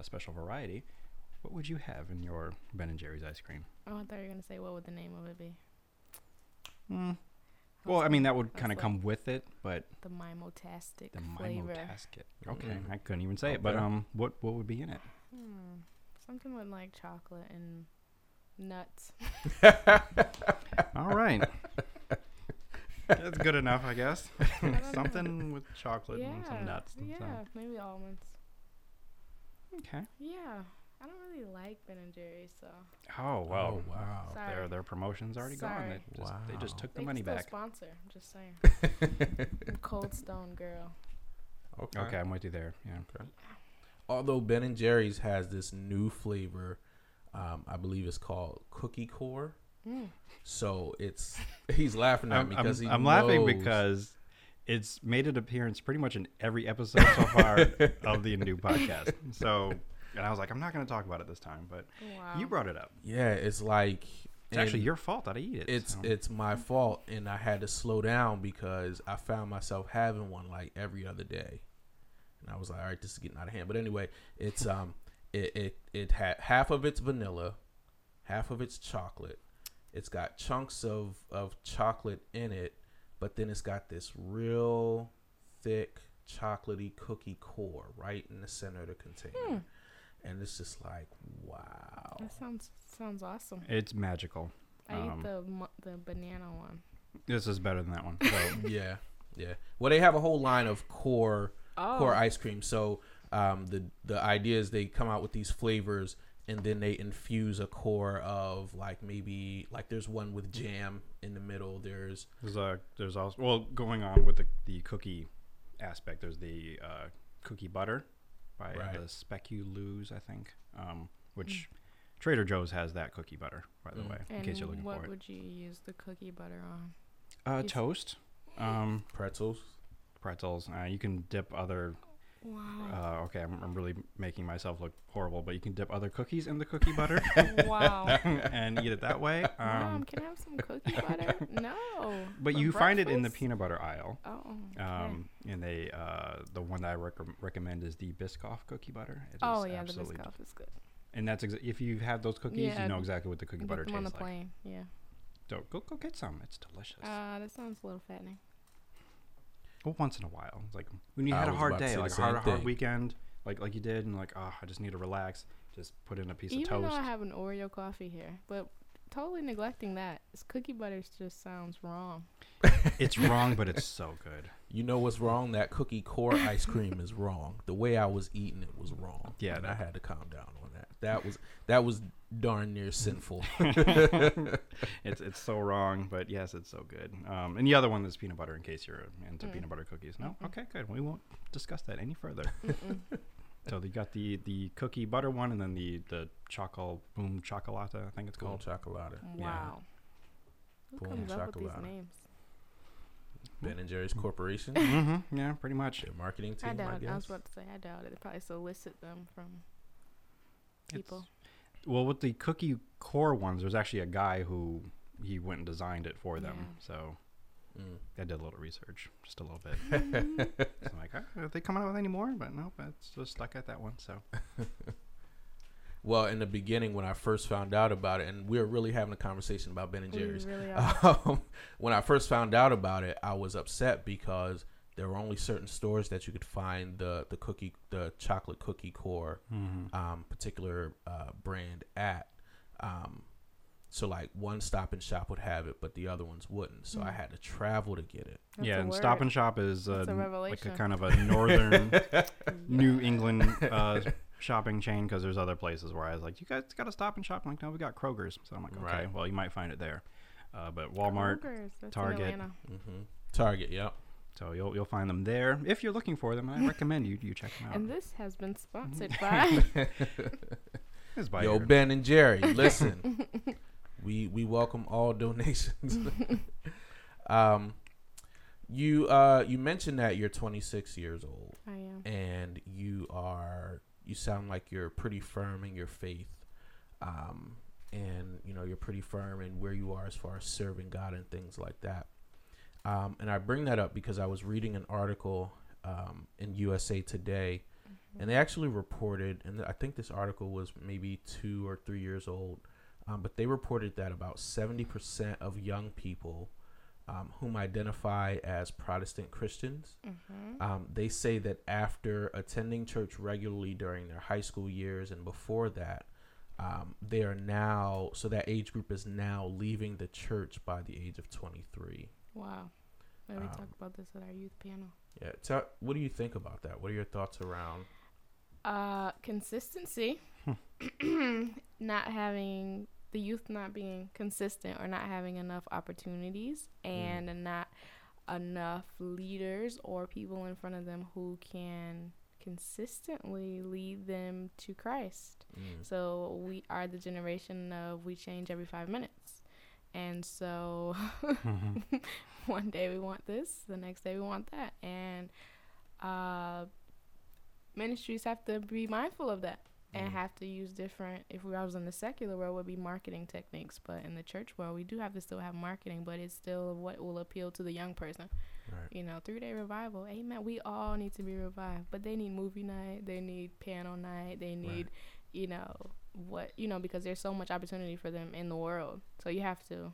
a special variety," what would you have in your Ben and Jerry's ice cream? Oh, I thought you were gonna say what would the name of it be? Mm. Well, I mean that would kind of like come with it, but the Mimotastic the flavor. Mimotasket. Okay, Mm. I couldn't even say it, but um, what what would be in it? Hmm. Something with like chocolate and nuts. [laughs] All right. That's good enough, I guess. [laughs] don't know. Something with chocolate yeah. and some nuts. And yeah. some. Maybe almonds. Okay. Yeah. I don't really like Ben and Jerry's, so Oh well. Oh, wow. Sorry. Their their promotion's already gone. Sorry. They just, they just Wow. took the they money can still back. sponsor. I'm just saying. [laughs] I'm Cold Stone girl. Okay. Okay, I'm with you there. Yeah. Although Ben and Jerry's has this new flavor, um, I believe it's called Cookie Core. Mm. So it's [laughs] he's laughing at I'm, me I'm, because he I'm laughing because it's made an appearance pretty much in every episode so far [laughs] of the new podcast. So, and I was like, I'm not going to talk about it this time, but Wow. you brought it up. yeah, it's like It's actually your fault that I eat it. It's so. it's my fault, and I had to slow down because I found myself having one like every other day, and I was like, all right, this is getting out of hand. But anyway, it's [laughs] um it it it had half of it's vanilla, half of it's chocolate. It's got chunks of of chocolate in it, but then it's got this real thick chocolatey cookie core right in the center of the container. Hmm. And it's just like, wow. That sounds sounds awesome. It's magical. I Um, eat the the banana one. This is better than that one. [laughs] So, Yeah, yeah. Well, they have a whole line of core Oh. core ice cream. So um, the the idea is they come out with these flavors and then they infuse a core of like maybe like there's one with jam in the middle. There's There's a there's also well going on with the the cookie aspect. There's the uh, cookie butter by Right. the Speculoos, I think, um, which Trader Joe's has that cookie butter, by the Mm. way, in and case you're looking what for it. What would you use the cookie butter on? Uh, toast, um, pretzels. pretzels. Uh, you can dip other. Wow. Uh, okay, I'm, I'm really making myself look horrible, but you can dip other cookies in the cookie butter [laughs] wow. [laughs] and eat it that way. Mom, Um, can I have some cookie [laughs] butter? No. but you find it in the peanut butter aisle. Oh. okay. Um, and they uh, the one that I rec- recommend is the Biscoff cookie butter. It is oh yeah, the Biscoff is good. And that's exa- if you've had those cookies, Yeah, you know exactly what the cookie butter them on the tastes like. plane. Yeah. So go go get some. It's delicious. Uh, that sounds a little fattening. Well, once in a while, like when you I had a hard day, like the a hard hard weekend, like like you did, and like oh, I just need to relax. just put in a piece Even of toast. though I have an Oreo coffee here, but totally neglecting that. It's cookie butter just sounds wrong. [laughs] it's wrong, but it's so good. You know what's wrong? That cookie core ice cream is wrong. The way I was eating it was wrong. Yeah, and I had to calm down on that. That was that was darn near sinful. [laughs] it's it's so wrong, but yes, it's so good. Um, and the other one is peanut butter, in case you're into Mm. peanut butter cookies. No, Mm-mm. okay, good. We won't discuss that any further. [laughs] So you got the the cookie butter one, and then the the chocolate boom chocolata. I think it's Boom called. chocolate. wow. Who Boom comes up with these names? Ben and Jerry's Corporation. mm-hmm. Yeah, pretty much. Their marketing team, I, doubt. guess. I, was about to say I doubt it. They probably solicit them from people. It's- well, with the cookie core ones, there's actually a guy who he went and designed it for them. Yeah. So Mm. I did a little research, just a little bit. [laughs] [laughs] so I'm like, "Ah, are they coming out with any more? But nope, it's just stuck at that one. So [laughs] Well, in the beginning, when I first found out about it, and we were really having a conversation about Ben and We Jerry's. really are. Um, when I first found out about it, I was upset because there were only certain stores that you could find the the cookie, the chocolate cookie core, um, particular uh, brand at. Um, so like one Stop and Shop would have it, but the other ones wouldn't. So I Mm. had to travel to get it. That's yeah, and word. Stop and Shop is uh, That's a n- like a kind of a northern [laughs] New England [laughs] uh, shopping chain because there's other places where I was like, you guys got to stop and shop. I'm like, no, we got Kroger's. So I'm like, okay, Right. well, you might find it there. Uh, but Walmart, Kroger's, Target. Atlanta. hmm Target, yep. So you'll you'll find them there if you're looking for them. I [laughs] recommend you you check them out. And this has been sponsored [laughs] by. [laughs] It's by Yo, your- Ben and Jerry, listen. we we welcome all donations. um, you uh you mentioned that you're 26 years old I am. and you are you sound like you're pretty firm in your faith. Um, and you know you're pretty firm in where you are as far as serving God and things like that. Um, and I bring that up because I was reading an article um, in USA Today and they actually reported, and I think this article was maybe two or three years old, um, but they reported that about 70% of young people um, whom identify as Protestant Christians, Mm-hmm. um, they say that after attending church regularly during their high school years and before that, um, they are now, so that age group is now leaving the church by the age of 23. Wow. Maybe we Um, talk about this at our youth panel. Yeah. Tell, what do you think about that? What are your thoughts around? Uh, consistency. [clears throat] not having the youth not being consistent or not having enough opportunities and not enough leaders or people in front of them who can consistently lead them to Christ. Mm, So we are the generation of we change every five minutes. And so [laughs] one day we want this, the next day we want that. And uh, ministries have to be mindful of that and Mm. have to use different, if we I was in the secular world, would be marketing techniques. But in the church world, we do have to still have marketing, but it's still what will appeal to the young person. right. You know, three day revival. Amen. We all need to be revived, but they need movie night. They need piano night. They need, you know, what you know, because there's so much opportunity for them in the world. So you have to,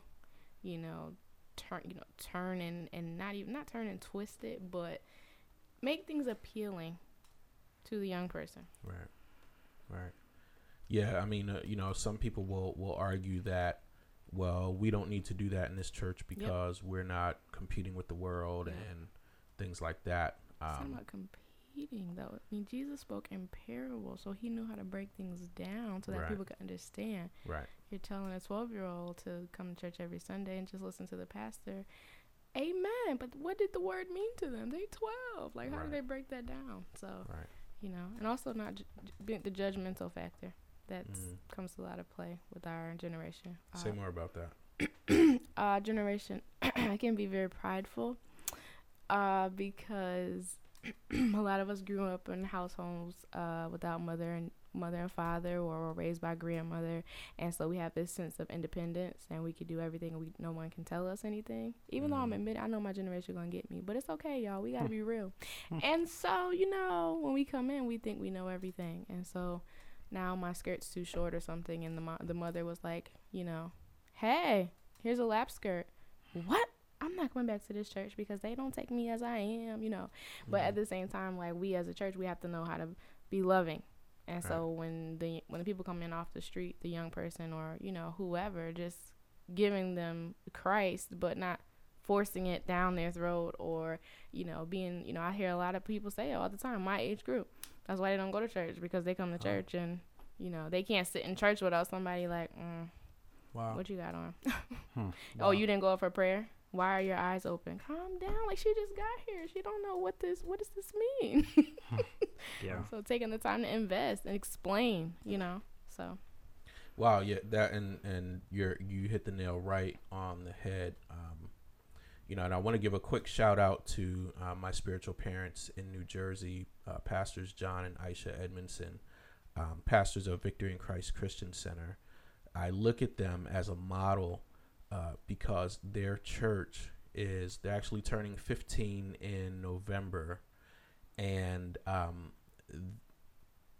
you know, turn, you know, turn and and not even not turn and twist it, but make things appealing to the young person. Right. Right. Yeah, I mean, uh, you know, some people will will argue that well, we don't need to do that in this church because we're not competing with the world Yeah. and things like that. Um, about though. I mean, Jesus spoke in parables, so he knew how to break things down so that Right. people could understand. right. You're telling a 12 year old to come to church every Sunday and just listen to the pastor. Amen. But what did the word mean to them? They 12. Like, how Right. do they break that down? So, Right. you know, and also not ju- ju- the judgmental factor that Mm. comes to a lot of play with our generation. Say Uh, more about that. [clears throat] uh, generation [clears throat] I can be very prideful uh, because [clears throat] a lot of us grew up in households uh, without mother and mother and father or were raised by grandmother. And so we have this sense of independence and we can do everything and we no one can tell us anything. Even though i'm Mhm. admitting i know my generation gonna get me but it's okay y'all we gotta be real. And so you know when we come in we think we know everything. And so now my skirt's too short or something and the, mo- the mother was like you know hey here's a lap skirt. What i'm not going back to this church because they don't take me as i am you know. But at Mhm. the same time like we as a church we have to know how to be loving. And so when the when the people come in off the street, the young person or you know whoever, just giving them Christ, but not forcing it down their throat or you know being you know I hear a lot of people say all the time my age group. That's why they don't go to church because they come to church and you know they can't sit in church without somebody like mm, wow. what you got on? [laughs] Hmm. wow. oh you didn't go up for prayer why are your eyes open? Calm down. Like she just got here. She don't know what this what does this mean? [laughs] Yeah. So taking the time to invest and explain you know so. Wow yeah that and and you're you hit the nail right on the head. Um you know, and I want to give a quick shout out to uh, my spiritual parents in New Jersey, uh, pastors John and Aisha Edmondson, um, pastors of Victory in Christ Christian Center. I look at them as a model uh, because their church is they're actually turning 15 in November, and um,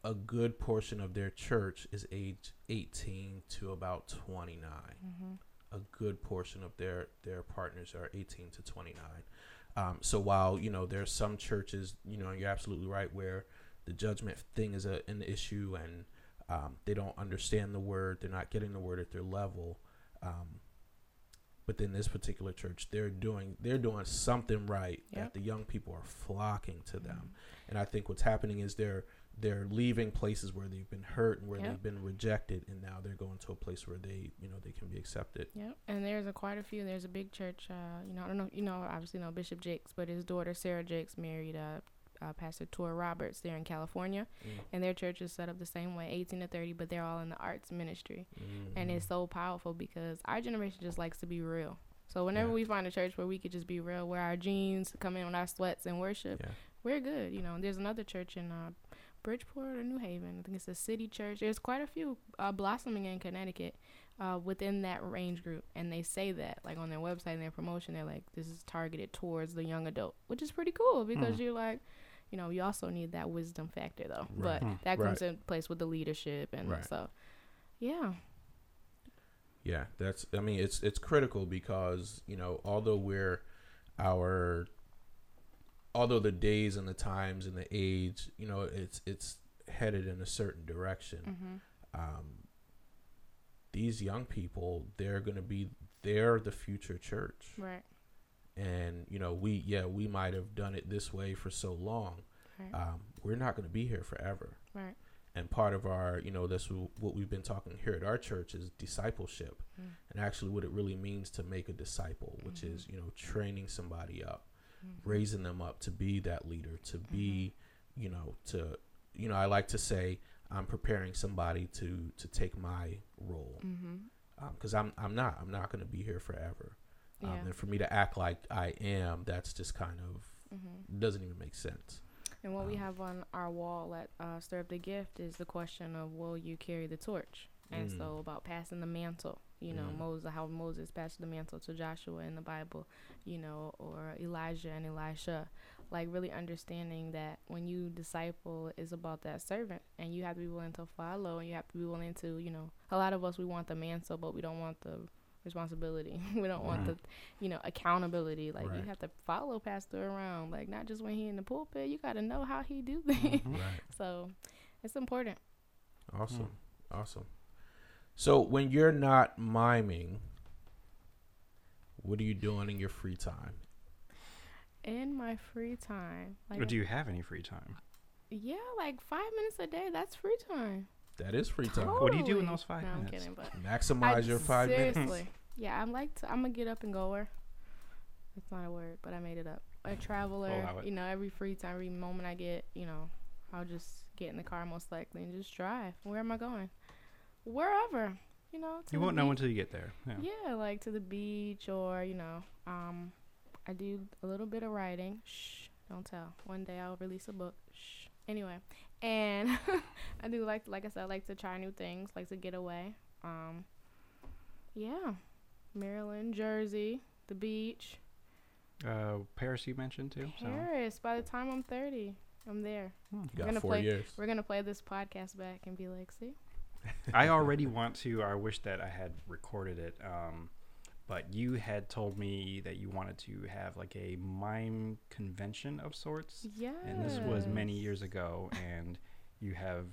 a good portion of their church is age 18 to about 29. Mm-hmm a good portion of their their partners are 18 to 29. Um, so while you know there's some churches, you know, you're absolutely right where the judgment thing is a, an issue and um, they don't understand the word, they're not getting the word at their level. Um, but then this particular church, they're doing they're doing something right yep. that the young people are flocking to them, mm-hmm. and I think what's happening is they're they're leaving places where they've been hurt and where yep. they've been rejected and now they're going to a place where they you know they can be accepted yeah and there's a quite a few there's a big church uh, you know i don't know you know obviously know bishop jakes but his daughter sarah jakes married uh, uh, pastor Touré Roberts there in california mm. and their church is set up the same way 18 to 30 but they're all in the arts ministry mm-hmm. and it's so powerful because our generation just likes to be real so whenever yeah. we find a church where we could just be real wear our jeans come in with our sweats and worship yeah. we're good you know there's another church in uh, Bridgeport or New Haven. I think it's a city church. There's quite a few uh, blossoming in Connecticut uh, within that range group, and they say that like on their website and their promotion, they're like, this is targeted towards the young adult, which is pretty cool because mm. you're like, you know, you also need that wisdom factor though, right. but mm. that comes right. in place with the leadership and right. so, yeah. Yeah, that's. I mean, it's it's critical because you know, although we're our although the days and the times and the age, you know, it's it's headed in a certain direction. Mm-hmm. Um, these young people, they're going to be they're the future church, right? And you know, we yeah, we might have done it this way for so long. Right. Um, we're not going to be here forever, right? And part of our, you know, that's what we've been talking here at our church is discipleship, mm. and actually what it really means to make a disciple, which mm-hmm. is you know training somebody up mm-hmm. raising them up to be that leader, to be, mm-hmm. you know, to, you know, I like to say I'm preparing somebody to to take my role, because mm-hmm. um, I'm I'm not I'm not going to be here forever, um, yeah. and for me to act like I am, that's just kind of mm-hmm. doesn't even make sense. And what um, we have on our wall at uh, Stir Up the Gift is the question of Will you carry the torch? And mm. so about passing the mantle you know, mm. Moses, how Moses passed the mantle to Joshua in the Bible, you know, or Elijah and Elisha. Like really understanding that when you disciple is about that servant and you have to be willing to follow and you have to be willing to, you know, a lot of us we want the mantle but we don't want the responsibility. [laughs] we don't want the, you know, accountability. Like right. you have to follow pastor around. Like not just when he in the pulpit, you got to know how he do things. Mm-hmm. Right. [laughs] so it's important. Awesome. Mm. Awesome. So when you're not miming, what are you doing in your free time? In my free time, like, or do you have any free time? Yeah, like five minutes a day. That's free time. That is free time. Totally. What do you do in those five no, minutes? I'm kidding, but [laughs] maximize I, your five seriously, minutes. Yeah, I'm like to, I'm gonna get up and go where. It's not a word, but I made it up. A traveler, oh, you know, every free time, every moment I get, you know, I'll just get in the car most likely and just drive. Where am I going? wherever, you know. You won't know until you get there. Yeah. yeah, like to the beach or you know, um, I do a little bit of writing. Shh, don't tell. One day I'll release a book. Shh. Anyway, and [laughs] I do like, like I said, I like to try new things, like to get away. Um, yeah, Maryland, Jersey, the beach. Uh, Paris, you mentioned too. Paris. So. By the time I'm 30, I'm there. Hmm. we're gonna play. Years. We're gonna play this podcast back and be like, see, [laughs] I already want to. I wish that I had recorded it. Um, but you had told me that you wanted to have like a mime convention of sorts. Yeah. And this was many years ago, and you have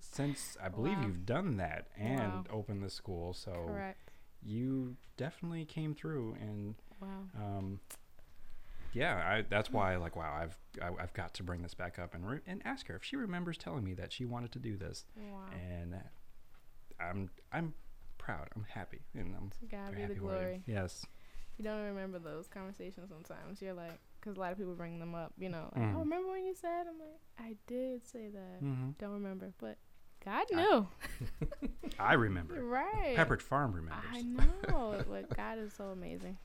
since I believe Wow. you've done that and Wow. opened the school, so Correct. you definitely came through and Wow. um, yeah, I, that's why like wow, I've I, I've got to bring this back up and re- and ask her if she remembers telling me that she wanted to do this, Wow. and I'm I'm proud, I'm happy, and I'm God very be the happy you. glory. Yes, You don't remember those conversations sometimes. You're like, because a lot of people bring them up. You know, like, Mhm. oh, remember when you said? I'm like, I did say that. hmm Don't remember, but God I- knew. [laughs] [laughs] I remember. right. Pepperidge Farm remembers. I know. like God is so amazing.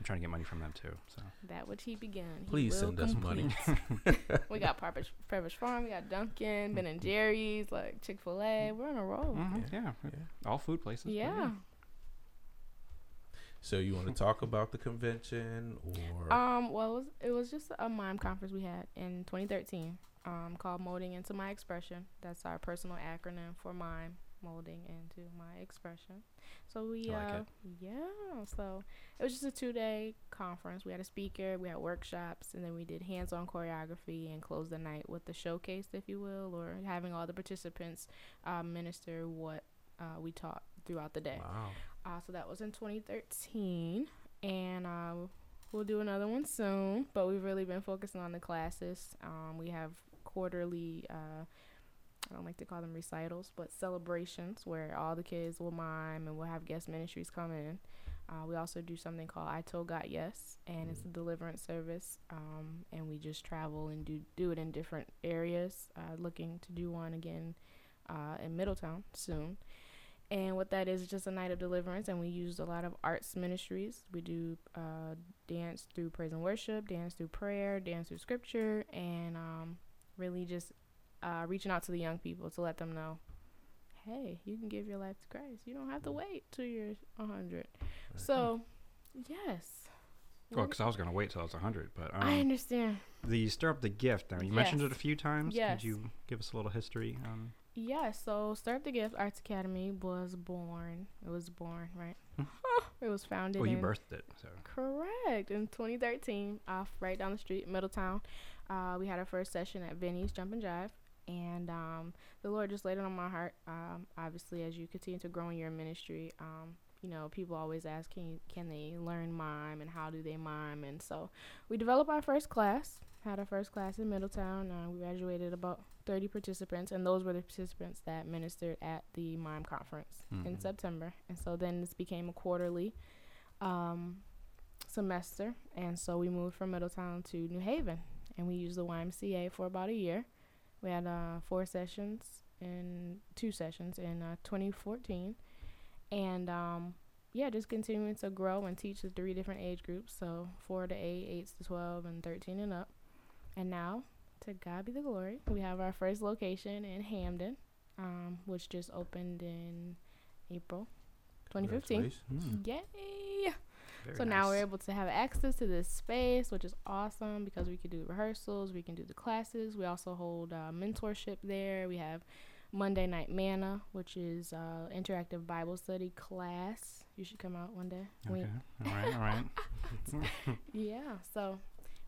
I'm trying to get money from them too. So That which He began. he Please will send us money. complete. [laughs] we got Pepperidge, Pepperidge Farm. We got Dunkin', Ben and Jerry's, like Chick Fil A. We're on a roll. Mhm, yeah. Yeah. all food places. but Yeah. So you want to talk about the convention or Um. Well, it was, it was just a mime conference we had in 2013. Um, called Molding into My Expression. That's our personal acronym for mime, molding into my expression. So we, like uh, yeah. So it was just a two-day conference. We had a speaker, we had workshops, and then we did hands-on choreography and closed the night with the showcase, if you will, or having all the participants uh, minister what uh, we taught throughout the day. wow? Uh, so that was in 2013, and uh, we'll do another one soon. But we've really been focusing on the classes. Um, we have quarterly. Uh, I don't like to call them recitals, but celebrations where all the kids will mime and we'll have guest ministries come in. Uh, we also do something called I Told God Yes, and it's a deliverance service. Um, and we just travel and do do it in different areas. Uh, looking to do one again uh, in Middletown soon. And what that is, is just a night of deliverance, and we use a lot of arts ministries. We do uh, dance through praise and worship, dance through prayer, dance through scripture, and um, really just uh, reaching out to the young people to let them know, hey, you can give your life to Christ. You don't have to wait till you're 100. So, yes. Well, because I was gonna wait till I was 100, but um, I understand. the stir up the gift. Now you mentioned it a few times. Yes. Could you give us a little history? Um, Yeah, so Stir Up the Gift Arts Academy was born. It was born, right? [laughs] it was founded Well, you birthed it. So Correct. In 2013, off right down the street, Middletown, uh, we had our first session at Vinny's Jump and Jive. And um, the Lord just laid it on my heart. Um, obviously, as you continue to grow in your ministry, um, you know, people always ask, can, you, can they learn mime and how do they mime? And so we developed our first class, had our first class in Middletown. Uh, we graduated about 30 participants, and those were the participants that ministered at the mime conference in Mhm. September. And so then this became a quarterly um, semester, and so we moved from Middletown to New Haven, and we used the YMCA for about a year. We had uh, four sessions and two sessions in uh, 2014, and um, yeah, just continuing to grow and teach the three different age groups, so four to eight, eight to 12, and 13 and up. And now, to God be the glory, we have our first location in Hamden, um, which just opened in April 2015. Congratulations. Yay! Very So now we're able to have access to this space, which is awesome because we can do rehearsals, we can do the classes. We also hold uh, mentorship there. We have Monday Night Manna, which is uh, interactive Bible study class. You should come out one day. Okay. All right. All right. [laughs] [laughs] yeah, so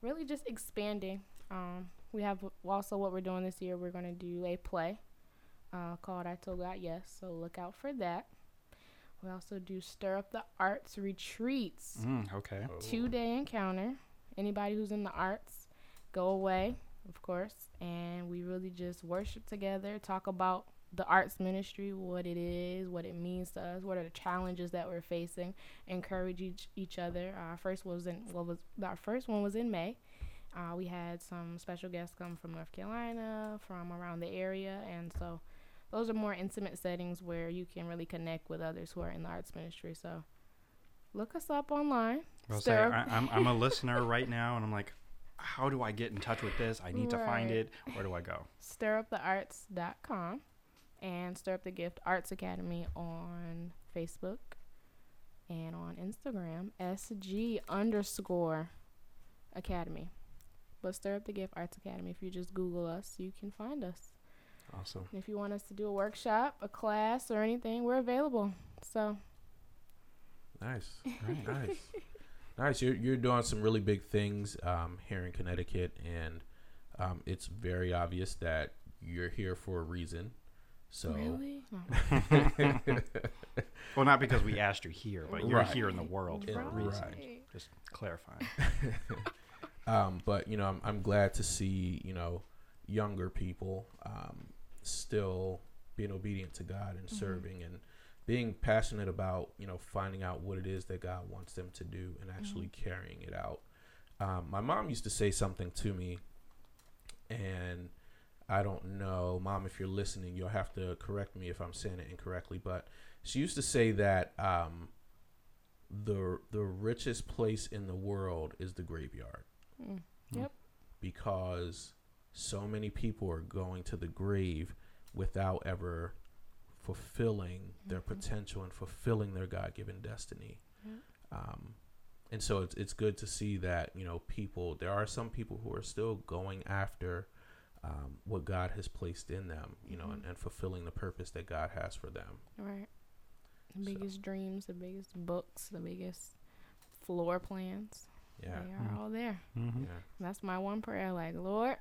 really just expanding. Um, we have also what we're doing this year. We're going to do a play uh, called I Told God Yes, so look out for that. We also do Stir Up the Arts retreats Mm, okay. Oh. two day encounter. Anybody who's in the arts, go away, of course, and we really just worship together, talk about the arts ministry, what it is, what it means to us, what are the challenges that we're facing, encourage each each other. Our first was in what was our first one was in May. Uh, we had some special guests come from North Carolina, from around the area, and so those are more intimate settings where you can really connect with others who are in the arts ministry. So look us up online. I'll say, I, I'm, I'm a listener [laughs] right now, and I'm like, how do I get in touch with this? I need to find it. Where do I go? stirupthearts.com and Stir Up the Gift Arts Academy on Facebook and on Instagram, SG underscore Academy. But Stir Up the Gift Arts Academy, if you just Google us, you can find us. Awesome. And if you want us to do a workshop, a class, or anything, we're available. So, Nice. [laughs] nice. Nice. You're you're doing some really big things um, here in Connecticut, and um, it's very obvious that you're here for a reason. So really? No. [laughs] [laughs] well, not because we asked you here, but you're Right. here in the world for a Right. reason. Just clarifying. um, but you know, I'm, I'm glad to see you know younger people um, still being obedient to God and serving and being passionate about you know finding out what it is that God wants them to do and actually carrying it out. Um, my mom used to say something to me, and I don't know, mom, if you're listening, you'll have to correct me if I'm saying it incorrectly. But she used to say that um, the the richest place in the world is the graveyard Mm. Yep. because so many people are going to the grave without ever fulfilling their Mm-hmm. potential and fulfilling their God-given destiny. Yep. Um, and so it's it's good to see that you know people. There are some people who are still going after um, what God has placed in them, you know, and, Mhm. and fulfilling the purpose that God has for them. Right. The So- biggest dreams, the biggest books, the biggest floor plans. Yeah, They are Mhm. all there. Mm-hmm. yeah, That's my one prayer. Like, Lord,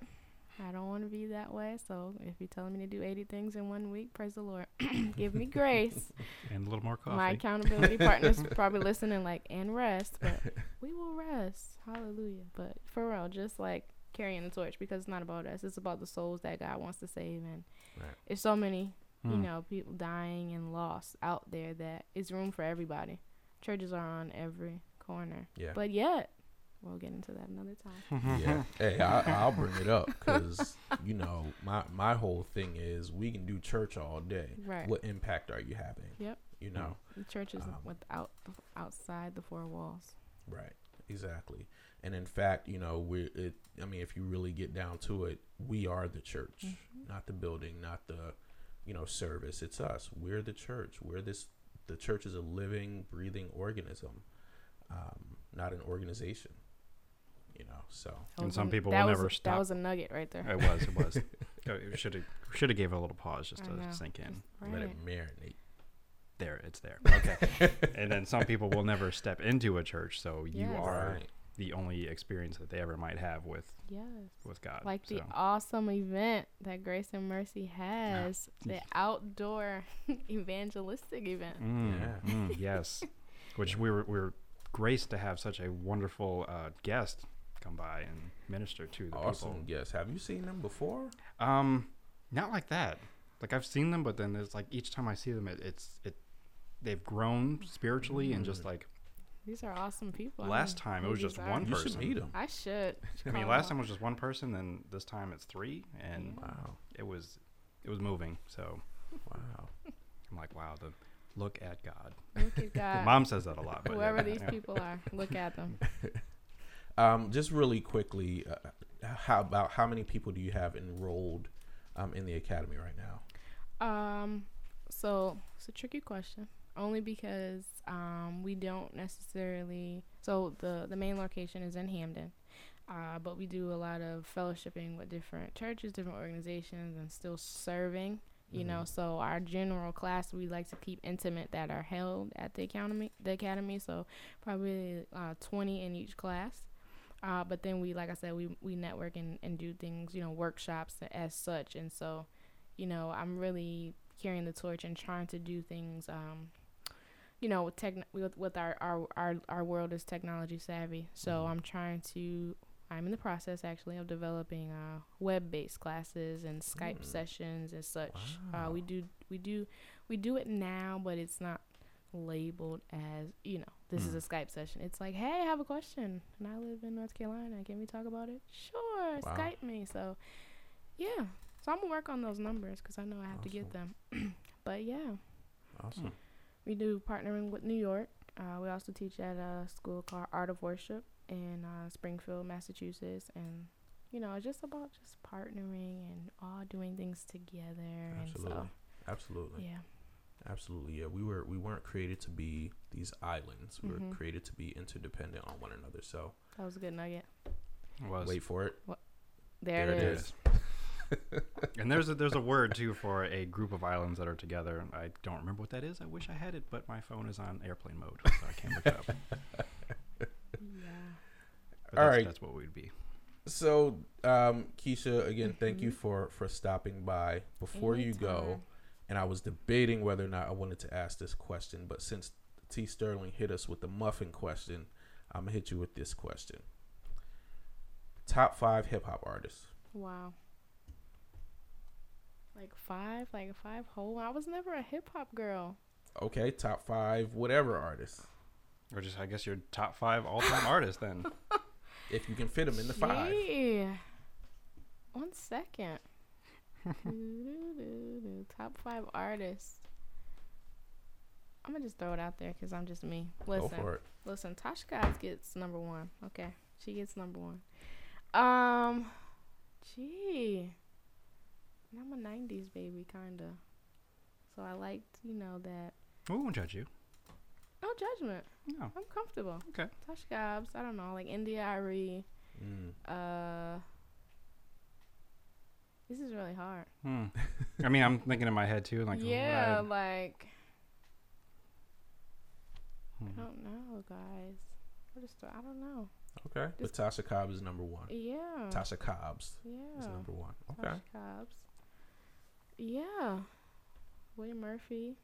I don't want to be that way. So if you're telling me to do 80 things in one week, praise the Lord. [coughs] Give me grace. [laughs] And a little more coffee. My accountability partner's probably listening, like, and rest. But we will rest. Hallelujah. But for real, just like carrying the torch because it's not about us. It's about the souls that God wants to save. And Right. it's so many, you Mm. know, people dying and lost out there that it's room for everybody. Churches are on every corner. yeah. But yet, we'll get into that another time. [laughs] yeah. Hey, I, I'll bring it up because [laughs] you know my my whole thing is we can do church all day. Right. What impact are you having? Yep. You know. The church is Um, without the, outside the four walls. Right. Exactly. And in fact, you know, we it I mean, if you really get down to it, we are the church, not the building, not the, you know, service. It's us. We're the church. We're this the church is a living, breathing organism, um, not an organization. You know, so That And some people that will was never a, stop. That was a nugget right there. It was. It was. [laughs] Should have should have gave it a little pause just to sink in. Just- let it marinate. There, it's there. Okay. [laughs] and then some people will never step into a church, so you Yes. are Right. the only experience that they ever might have with Yes. with God. Like the awesome event that Grace and Mercy has, the [laughs] outdoor evangelistic event. Mm, Yeah. mm, yes. Which we were we were graced to have such a wonderful uh, guest come by and minister to the Awesome guess. Have you seen them before? Um, not like that. Like I've seen them, but then there's like each time I see them, it, it's it they've grown spiritually and just like These are awesome people. I last mean, time it was just are. one You person. should meet them. I should. [laughs] I mean, last time was just one person, then this time it's three, and Yeah. Wow. it was it was moving. So Wow. I'm like, wow, the look at God. Look at [laughs] God. Mom says that a lot, but Whoever yeah, these yeah. people are, look at them. [laughs] Um, just really quickly, uh, how about how many people do you have enrolled um, in the academy right now? Um, so it's a tricky question. Only because um, we don't necessarily. So the the main location is in Hamden, uh, but we do a lot of fellowshipping with different churches, different organizations, and still serving. You know, so our general class we like to keep intimate that are held at the academy. The academy, so probably uh, twenty in each class. Uh, but then we, like I said, we we network and, and do things, you know, workshops as such. And so, you know, I'm really carrying the torch and trying to do things. Um, you know, with tech, with, with our, our our our world is technology savvy, so I'm trying to. I'm in the process actually of developing uh, web-based classes and Skype Mm. sessions and such. Uh, we do we do we do it now, but it's not labeled as you know this is Mm. a Skype session. It's like, hey, I have a question, and I live in North Carolina. Can we talk about it? Sure, Wow. Skype me. So, yeah. So I'm gonna work on those numbers because I know I have to get them. [clears throat] but yeah, Awesome. we do partnering with New York. Uh, we also teach at a school called Art of Worship in uh, Springfield, Massachusetts, and you know, it's just about just partnering and all doing things together. Absolutely. And Absolutely. yeah, Absolutely. Yeah. We were we weren't created to be these islands. We Mhm. were created to be interdependent on one another. So that was a good nugget. Was. wait for it. There, There it it is. is. [laughs] and there's a, there's a word too for a group of islands that are together. I don't remember what that is. I wish I had it, but my phone is on airplane mode, so I can't look it up. [laughs] Yeah. But All that's, right. that's what we'd be. So, um, Keshia, again, thank you Mhm. for for stopping by. Before you go, Anytime. And I was debating whether or not I wanted to ask this question, but since T Sterling hit us with the muffin question, I'm gonna hit you with this question. Top five hip hop artists. Wow. Like five, like five whole. I was never a hip hop girl. Okay, top five whatever artists. Or just, I guess, your top five all time artists then. [laughs] If you can fit them in the five. Yeah. One second. [laughs] Top five artists. I'm gonna just throw it out there because I'm just me. Listen, Go for it. listen. Tasha Cobbs gets number one. Okay, she gets number one. Um, gee, I'm a '90s baby, kinda. So I liked, you know, that. we won't judge you. No judgment. No. I'm comfortable. Okay. Tasha Cobbs. I don't know, like India Arie. Mm. Uh, this is really hard. Hmm. I mean, I'm thinking in my head too. Like, yeah, what like I- I hmm. don't know, guys. What is the, I don't know. Okay. But Tasha Cobbs is number one. Yeah. Tasha Cobbs yeah. is number one. Okay. Tasha Cobbs. Yeah. William Murphy.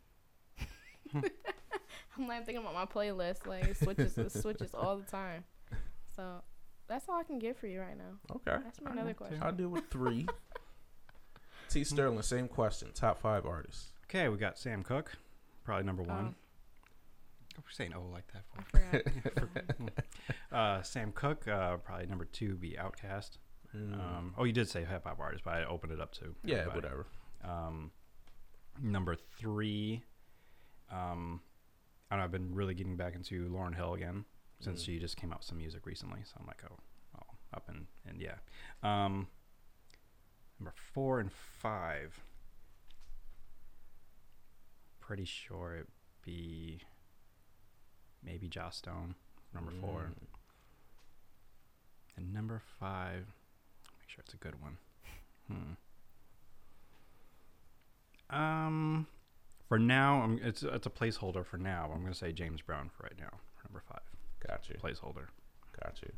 [laughs] I'm like thinking about my playlist. Like it switches, it switches all the time. So that's all I can get for you right now. Okay. that's my All another right. question. I'll deal with three. T Sterling, same question. Top five artists. Okay, we got Sam Cooke, probably number one. Oh, We're saying oh like that. I For. forgot. [laughs] Uh, Sam Cooke, uh, probably number two be OutKast. Mm. Um, oh, you did say hip hop artist, but I opened it up to yeah, everybody. whatever. Um, number three, um, I don't know, I've been really getting back into Lauryn Hill again since Mm. she just came out with some music recently. So I'm like, oh, oh up and and yeah. Um, number four and five, pretty sure it'd be maybe Joss Stone, number four, Mm. and number five. Make sure it's a good one. Hmm. Um, for now, I'm, it's it's a placeholder for now. I'm gonna say James Brown for right now, number five, Got you. placeholder, Got you.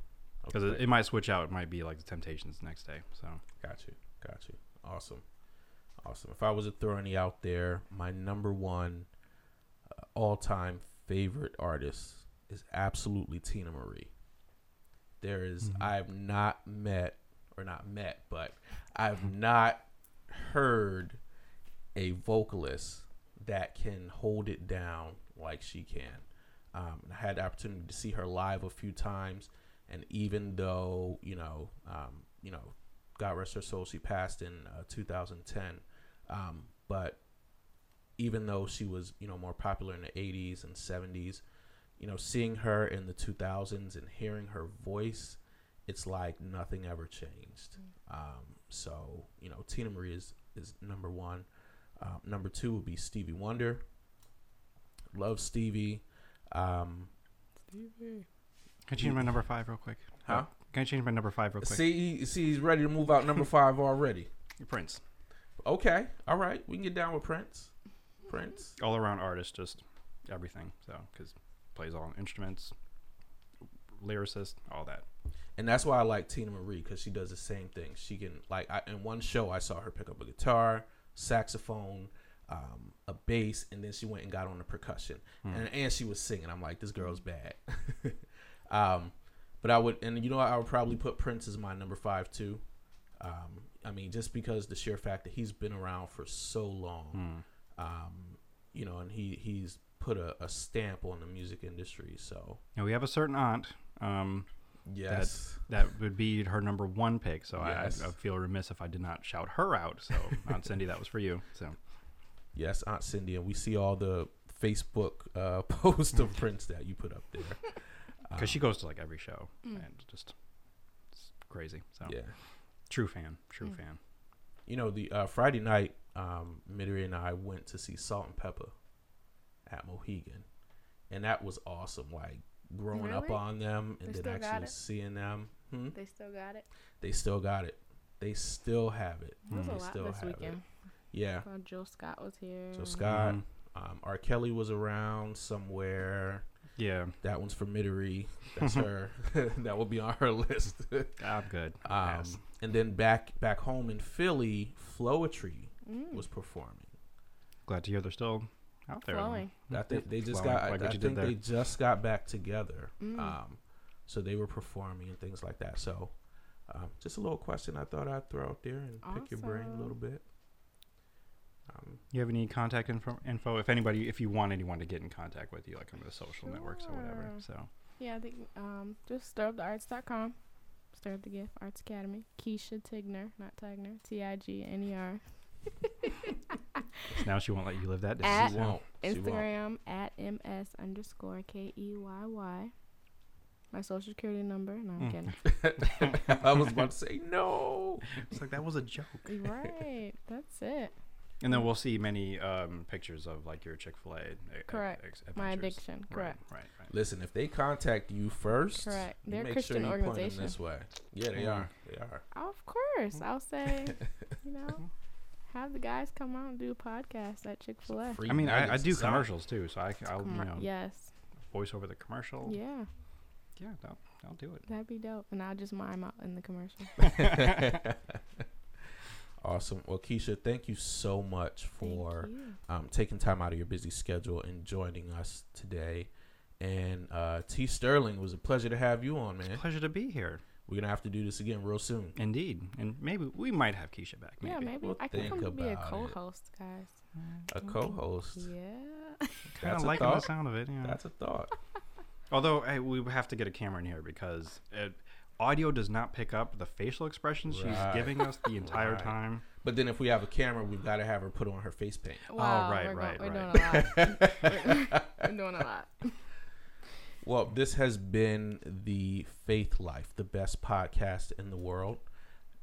because Okay. it, it might switch out. It might be like the Temptations next day. So Got you. Got you. Awesome. Awesome. If I was to throw any out there, my number one uh, all time favorite artist is absolutely Teena Marie. There is- Mhm. I've not met, or not met, but I've not heard a vocalist that can hold it down like she can. Um, I had the opportunity to see her live a few times, and even though you know, um, you know, God rest her soul, she passed in uh, 2010. Um, but even though she was, you know, more popular in the 80s and 70s, you know, seeing her in the 2000s and hearing her voice, it's like nothing ever changed. Um, so, you know, Teena Marie is, is number one. Um, number two would be Stevie Wonder. Love Stevie. Um, can I change my number five real quick? Huh? Can I change my number five real quick? see, see, he's ready to move out number [laughs] five already. Prince, Okay, all right, we can get down with Prince. Prince. all around artist, just everything. So because plays all instruments, lyricist, all that. and that's why I like Teena Marie because she does the same thing. She can like I, in one show I saw her pick up a guitar, saxophone, um, a bass, and then she went and got on the percussion, Hmm. and and she was singing. I'm like, this girl's bad. [laughs] um, but I would, and you know, I would probably put Prince as my number five too. Um, I mean, just because the sheer fact that he's been around for so long, Hmm. um, you know, and he he's put a, a stamp on the music industry. So And we have a certain aunt. Um, yes, that would be her number one pick. So Yes. I, I feel remiss if I did not shout her out. So Aunt Cindy, that was for you. So Yes, Aunt Cindy, and we see all the Facebook uh, [laughs] posts of Prince that you put up there. Because Um, she goes to like every show Mm. and just it's crazy. So yeah, true fan, true Mm. fan. you know the uh, Friday night, um, Midori and I went to see Salt-N-Pepa at Mohegan, and that was awesome. Like growing up on them and They then actually seeing them. Hmm? They still got it. They still got it. They still have it. There was Mm. a They lot still this have it. weekend. Yeah. Uh, Jill Scott was here. So Scott, Mhm. um, R. Kelly was around somewhere. Yeah, That one's for Midori. That's [laughs] her. [laughs] that will be on her list. I'm good. [laughs] Um, Pass. and then back back home in Philly, Floetry Mm. was performing. glad to hear they're still out there. Flowing. I think they just Flowing, got. like I, I think they just got back together. Mm. Um, so they were performing and things like that. So, um, just a little question I thought I'd throw out there and pick your brain a little bit. Um, You have any contact info, info? If anybody, if you want anyone to get in contact with you, like on the social networks or whatever. So Yeah, I think um, just stirupthearts.com. Stir up the gift Arts Academy. Keshia Tigner, not Tigner. T I G N E R. Now she won't let you live that down. At she won't. She won't. Instagram at ms underscore k e y y. My social security number. No, I'm Mm. kidding. [laughs] [laughs] I was about to say no. It's like that was a joke. right. That's it. And then we'll see many um, pictures of like your Chick Fil A. Correct. My addiction. Correct. Right. Right. Listen, if they contact you first, Correct. They're a make Christian sure you point them organization. this way. Yeah, they Mm. are. They are. Of course. I'll say, [laughs] you know, have the guys come out and do a podcast at Chick Fil A. I mean, I, I do commercials too, so I, I'll you know yes. voice over the commercial. Yeah. Yeah, I'll, I'll do it. That'd be dope. And I'll just mime out in the commercial. [laughs] [laughs] Awesome. Well, Keshia, thank you so much for um, taking time out of your busy schedule and joining us today. And uh, T Sterling, it was a pleasure to have you on, man. Pleasure to be here. We're gonna have to do this again real soon. Indeed, and maybe we might have Keshia back. Maybe. Yeah, maybe We'll I can think come to be a about it. co-host, guys. A co-host. Yeah. Kind [laughs] That's of a liking the thought. sound of it. Yeah. That's a thought. Although hey, we have to get a camera in here because it, audio does not pick up the facial expressions Right. she's giving us the entire Right. time. But then if we have a camera, we've got to have her put on her face paint. Wow, right, we're go- right, we're right. doing a lot. we're, [laughs] we're doing a lot. Well, this has been the Faith Life, the best podcast in the world,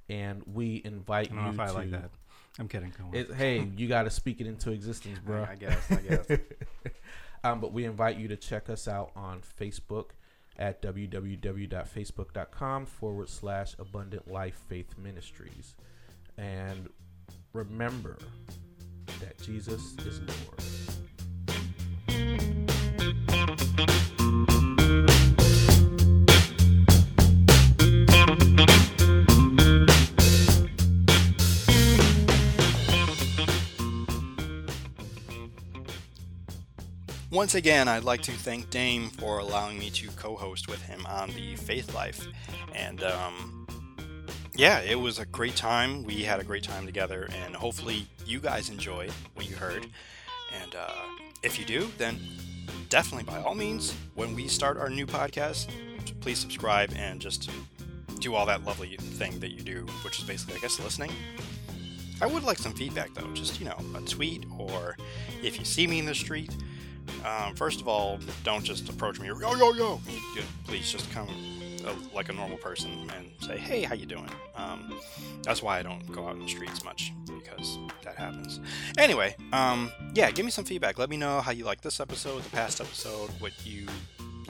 and we invite I don't know you if I to. like that. I'm kidding. Go on. It, hey, you got to speak it into existence, bro. I, I guess. I guess. [laughs] um, but we invite you to check us out on Facebook at www.facebook.com forward slash abundant life faith ministries. And remember that Jesus is Lord. Once again, I'd like to thank Dame for allowing me to co host with him on the Faith Life. And um, yeah, it was a great time. We had a great time together, and hopefully, you guys enjoyed what you heard. And uh, if you do, then definitely by all means, when we start our new podcast, please subscribe and just do all that lovely thing that you do, which is basically, I guess, listening. I would like some feedback though, just you know, a tweet or if you see me in the street. Um, first of all, don't just approach me, yo yo yo. You- Please just come uh, like a normal person and say, hey, how you doing? Um, that's why I don't go out in the streets much because that happens. Anyway, um, yeah, give me some feedback. Let me know how you like this episode, the past episode, what you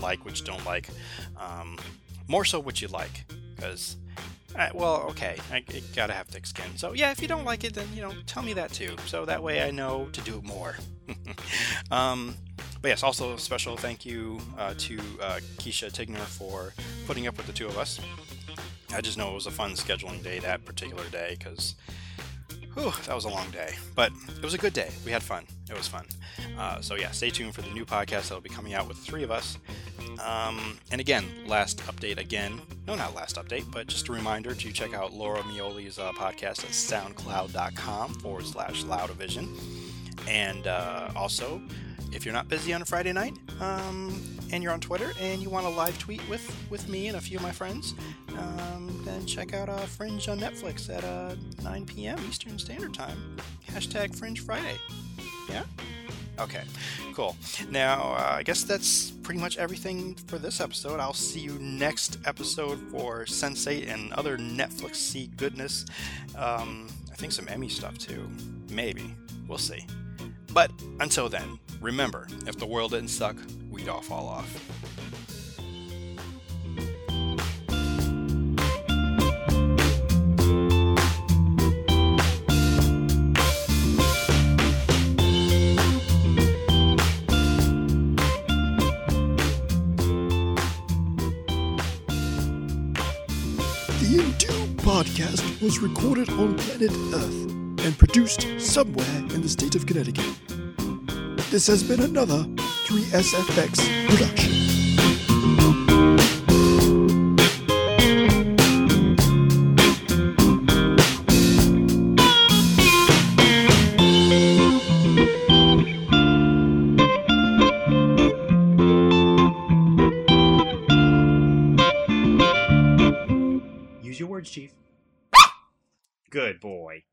like, what you don't like. Um, more so what you like, because uh, well, okay, I, I gotta have thick skin. So yeah, if you don't like it, then you know, tell me that too. So that way I know to do more. [laughs] um, but yes, also a special thank you uh, to uh, Keshia Tigner for putting up with the two of us. I just know it was a fun scheduling day that particular day because that was a long day, but it was a good day. We had fun. It was fun. Uh, so yeah, stay tuned for the new podcast that'll be coming out with three of us. Um, and again, last update again. No, not last update, but just a reminder to check out Laura Mioli's uh, podcast at soundcloud.com forward slash loudavision. And uh, also, if you're not busy on a Friday night um, and you're on Twitter and you want a live tweet with, with me and a few of my friends, um, then check out uh, Fringe on Netflix at uh, 9 p.m. Eastern Standard Time. Hashtag Fringe Friday. Yeah? Okay, cool. Now, uh, I guess that's pretty much everything for this episode. I'll see you next episode for Sense8 and other Netflix goodness. Um, I think some Emmy stuff too. Maybe. We'll see. But until then, remember if the world didn't suck, we'd all fall off. Podcast was recorded on planet Earth and produced somewhere in the state of Connecticut. This has been another 3SFX production. Use your words, Chief. Good boy.